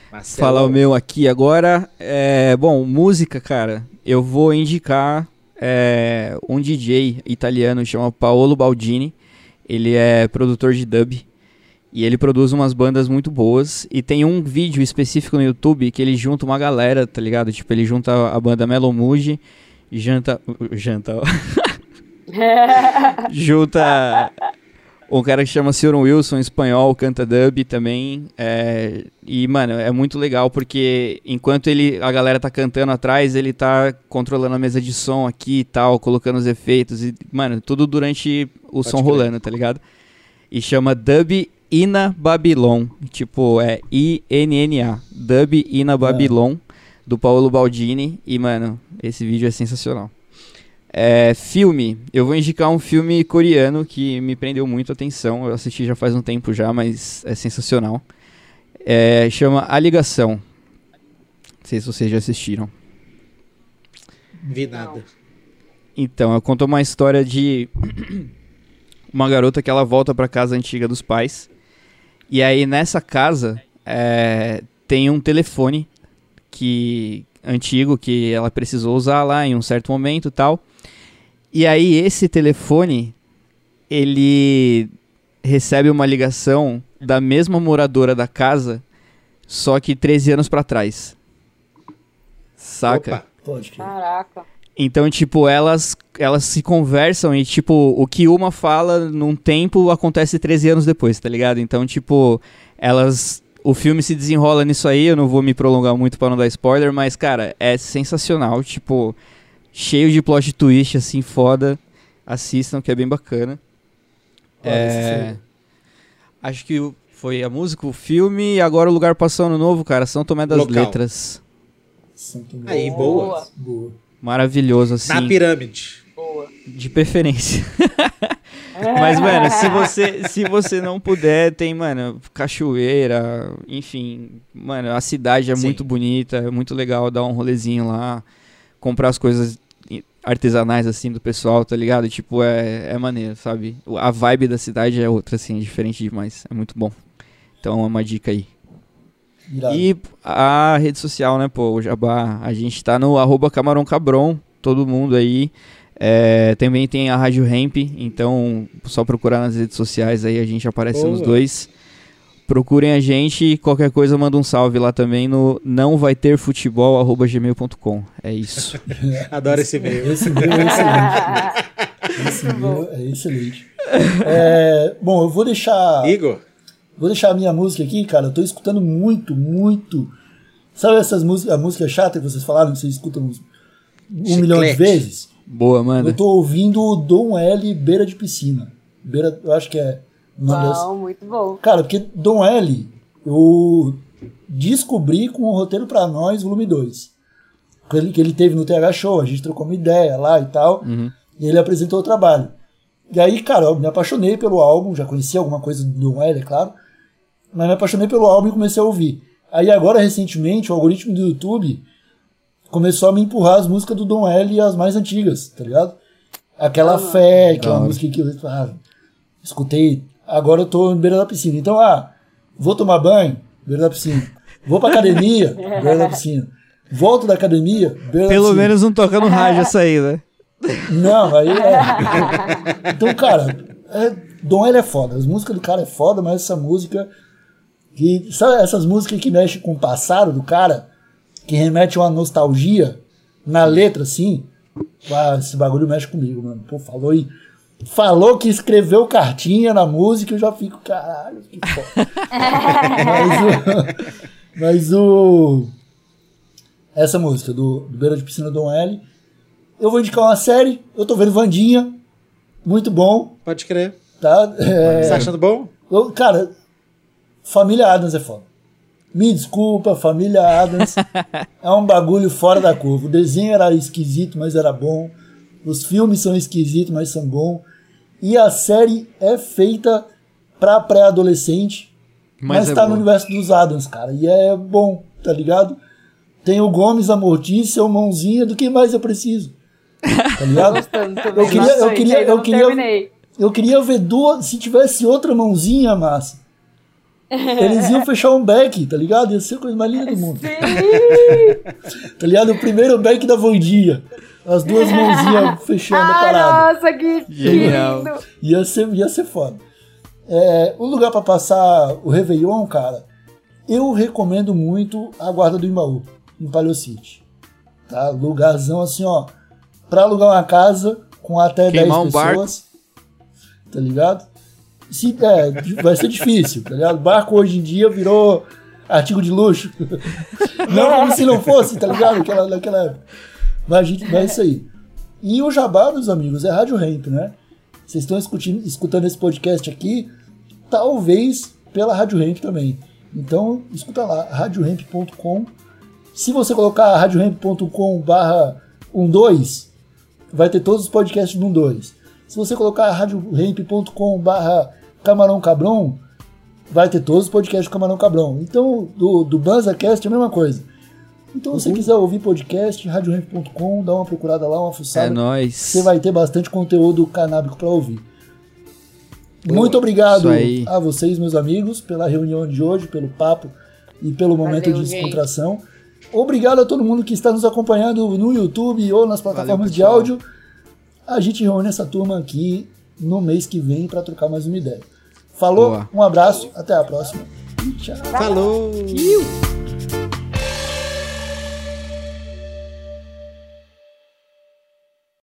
Fa falar o meu aqui agora. É, bom, música, cara. Eu vou indicar é, um DJ italiano chama Paolo Baldini. Ele é produtor de dub. E ele produz umas bandas muito boas. E tem um vídeo específico no YouTube que ele junta uma galera, tá ligado? Tipo, ele junta a banda Melo Muji e janta. Janta. junta um cara que chama Cyril Wilson, espanhol, canta dub também. É, e, mano, é muito legal porque enquanto ele, a galera tá cantando atrás, ele tá controlando a mesa de som aqui e tal, colocando os efeitos. E, mano, tudo durante o Pode som crer. rolando, tá ligado? E chama Dub Ina Babylon. Tipo, é I-N-N-A. Dub Ina Babylon, é. do Paulo Baldini. E, mano, esse vídeo é sensacional. É, filme. Eu vou indicar um filme coreano que me prendeu muito a atenção. Eu assisti já faz um tempo já, mas é sensacional. É, chama A Ligação. Não sei se vocês já assistiram. Vi nada. Então, eu conto uma história de uma garota que ela volta para casa antiga dos pais e aí nessa casa é, tem um telefone que antigo que ela precisou usar lá em um certo momento e tal. E aí esse telefone, ele recebe uma ligação da mesma moradora da casa, só que 13 anos para trás. Saca? Opa. Pode Caraca. Então, tipo, elas, elas se conversam e, tipo, o que uma fala num tempo acontece 13 anos depois, tá ligado? Então, tipo, elas. O filme se desenrola nisso aí, eu não vou me prolongar muito para não dar spoiler, mas, cara, é sensacional, tipo, cheio de plot twist, assim, foda. Assistam, que é bem bacana. é... Acho que foi a música, o filme e agora o lugar passando novo, cara. São Tomé das Local. Letras. Aí, boa. boa. Maravilhoso, assim. Na pirâmide. Boa. De preferência. Mas, mano, se você, se você não puder, tem, mano, cachoeira, enfim. Mano, a cidade é Sim. muito bonita, é muito legal dar um rolezinho lá, comprar as coisas artesanais, assim, do pessoal, tá ligado? Tipo, é, é maneiro, sabe? A vibe da cidade é outra, assim, é diferente demais. É muito bom. Então é uma dica aí. Irado. E a rede social, né, pô, o Jabá, a gente tá no arroba Camarão Cabron, todo mundo aí. É, também tem a Rádio Ramp, então só procurar nas redes sociais aí, a gente aparece Boa. nos dois. Procurem a gente e qualquer coisa manda um salve lá também no não vai ter futebol gmail.com. É isso. Adoro esse e-mail. Esse e-mail é excelente. Esse e-mail é excelente. É, bom, eu vou deixar. Igor? Vou deixar a minha música aqui, cara. Eu tô escutando muito, muito. Sabe essas músicas, a música chata que vocês falaram, que vocês escutam um Chiclete. milhão de vezes? Boa, mano. Eu tô ouvindo o Dom L Beira de Piscina. Beira, eu acho que é não, muito bom. Cara, porque Dom L, eu descobri com o roteiro para nós, volume 2. Que ele, que ele teve no TH Show, a gente trocou uma ideia lá e tal. Uhum. E ele apresentou o trabalho. E aí, cara, eu me apaixonei pelo álbum, já conhecia alguma coisa do Dom L, é claro. Mas me apaixonei pelo álbum e comecei a ouvir. Aí agora, recentemente, o algoritmo do YouTube começou a me empurrar as músicas do Dom L e as mais antigas, tá ligado? Aquela ah, Fé, que é uma música que eu ah, escutei agora eu tô em beira da piscina. Então, ah, vou tomar banho, beira da piscina. Vou pra academia, beira da piscina. Volto da academia, beira Pelo da piscina. menos não toca no rádio essa aí, né? Não, aí é. Então, cara, é, Dom ele é foda. As músicas do cara é foda, mas essa música. Que, sabe essas músicas que mexem com o passado do cara? Que remete a uma nostalgia na letra, assim? Ah, esse bagulho mexe comigo, mano. Pô, falou e falou que escreveu cartinha na música, eu já fico, caralho, que foda. mas, o, mas o. Essa música do, do Beira de Piscina Dom L. Eu vou indicar uma série, eu tô vendo Vandinha. Muito bom. Pode crer. Tá? É, Você tá achando bom? Eu, cara, Família Adams é foda. Me desculpa, Família Adams é um bagulho fora da curva. O desenho era esquisito, mas era bom. Os filmes são esquisitos, mas são bons. E a série é feita pra pré-adolescente, mas, mas é tá no universo dos Adams, cara. E é bom, tá ligado? Tem o Gomes, a Mortícia, o Mãozinha, do que mais eu preciso? Tá ligado? eu queria, eu queria, eu queria, eu queria ver duas, se tivesse outra mãozinha, massa. Eles iam fechar um back, tá ligado? Ia ser a coisa mais linda do mundo. Sim. tá ligado? O primeiro back da Voidia. As duas mãozinhas fechando a parada. Nossa, que Genial. lindo. Ia ser, ia ser foda. É, o lugar para passar o Réveillon, cara, eu recomendo muito a Guarda do Imbaú, em Palio City. Tá? Lugarzão assim, ó. Pra alugar uma casa com até Queimar 10 um pessoas. Barco. Tá ligado? Se, é, vai ser difícil, tá ligado? Barco hoje em dia virou artigo de luxo. Não como se não fosse, tá ligado? Naquela, naquela época. Mas, a gente, mas é isso aí. E o jabá, meus amigos, é Rádio Ramp, né? Vocês estão escutando, escutando esse podcast aqui, talvez pela Rádio Ramp também. Então, escuta lá, radioramp.com. Se você colocar radioramp.com barra 12, vai ter todos os podcasts do 12. Se você colocar radioramp.com barra Camarão Cabrão, vai ter todos os podcasts do Camarão Cabrão. Então, do, do BanzaCast é a mesma coisa. Então, se você uhum. quiser ouvir podcast, radioramp.com, dá uma procurada lá, uma fuçada. É nóis. Você vai ter bastante conteúdo canábico para ouvir. Boa. Muito obrigado a vocês, meus amigos, pela reunião de hoje, pelo papo e pelo momento Valeu, de descontração. Gente. Obrigado a todo mundo que está nos acompanhando no YouTube ou nas plataformas Valeu, de áudio. a gente reúne essa turma aqui no mês que vem para trocar mais uma ideia. Falou, Boa. um abraço, até a próxima. Tchau. Falou!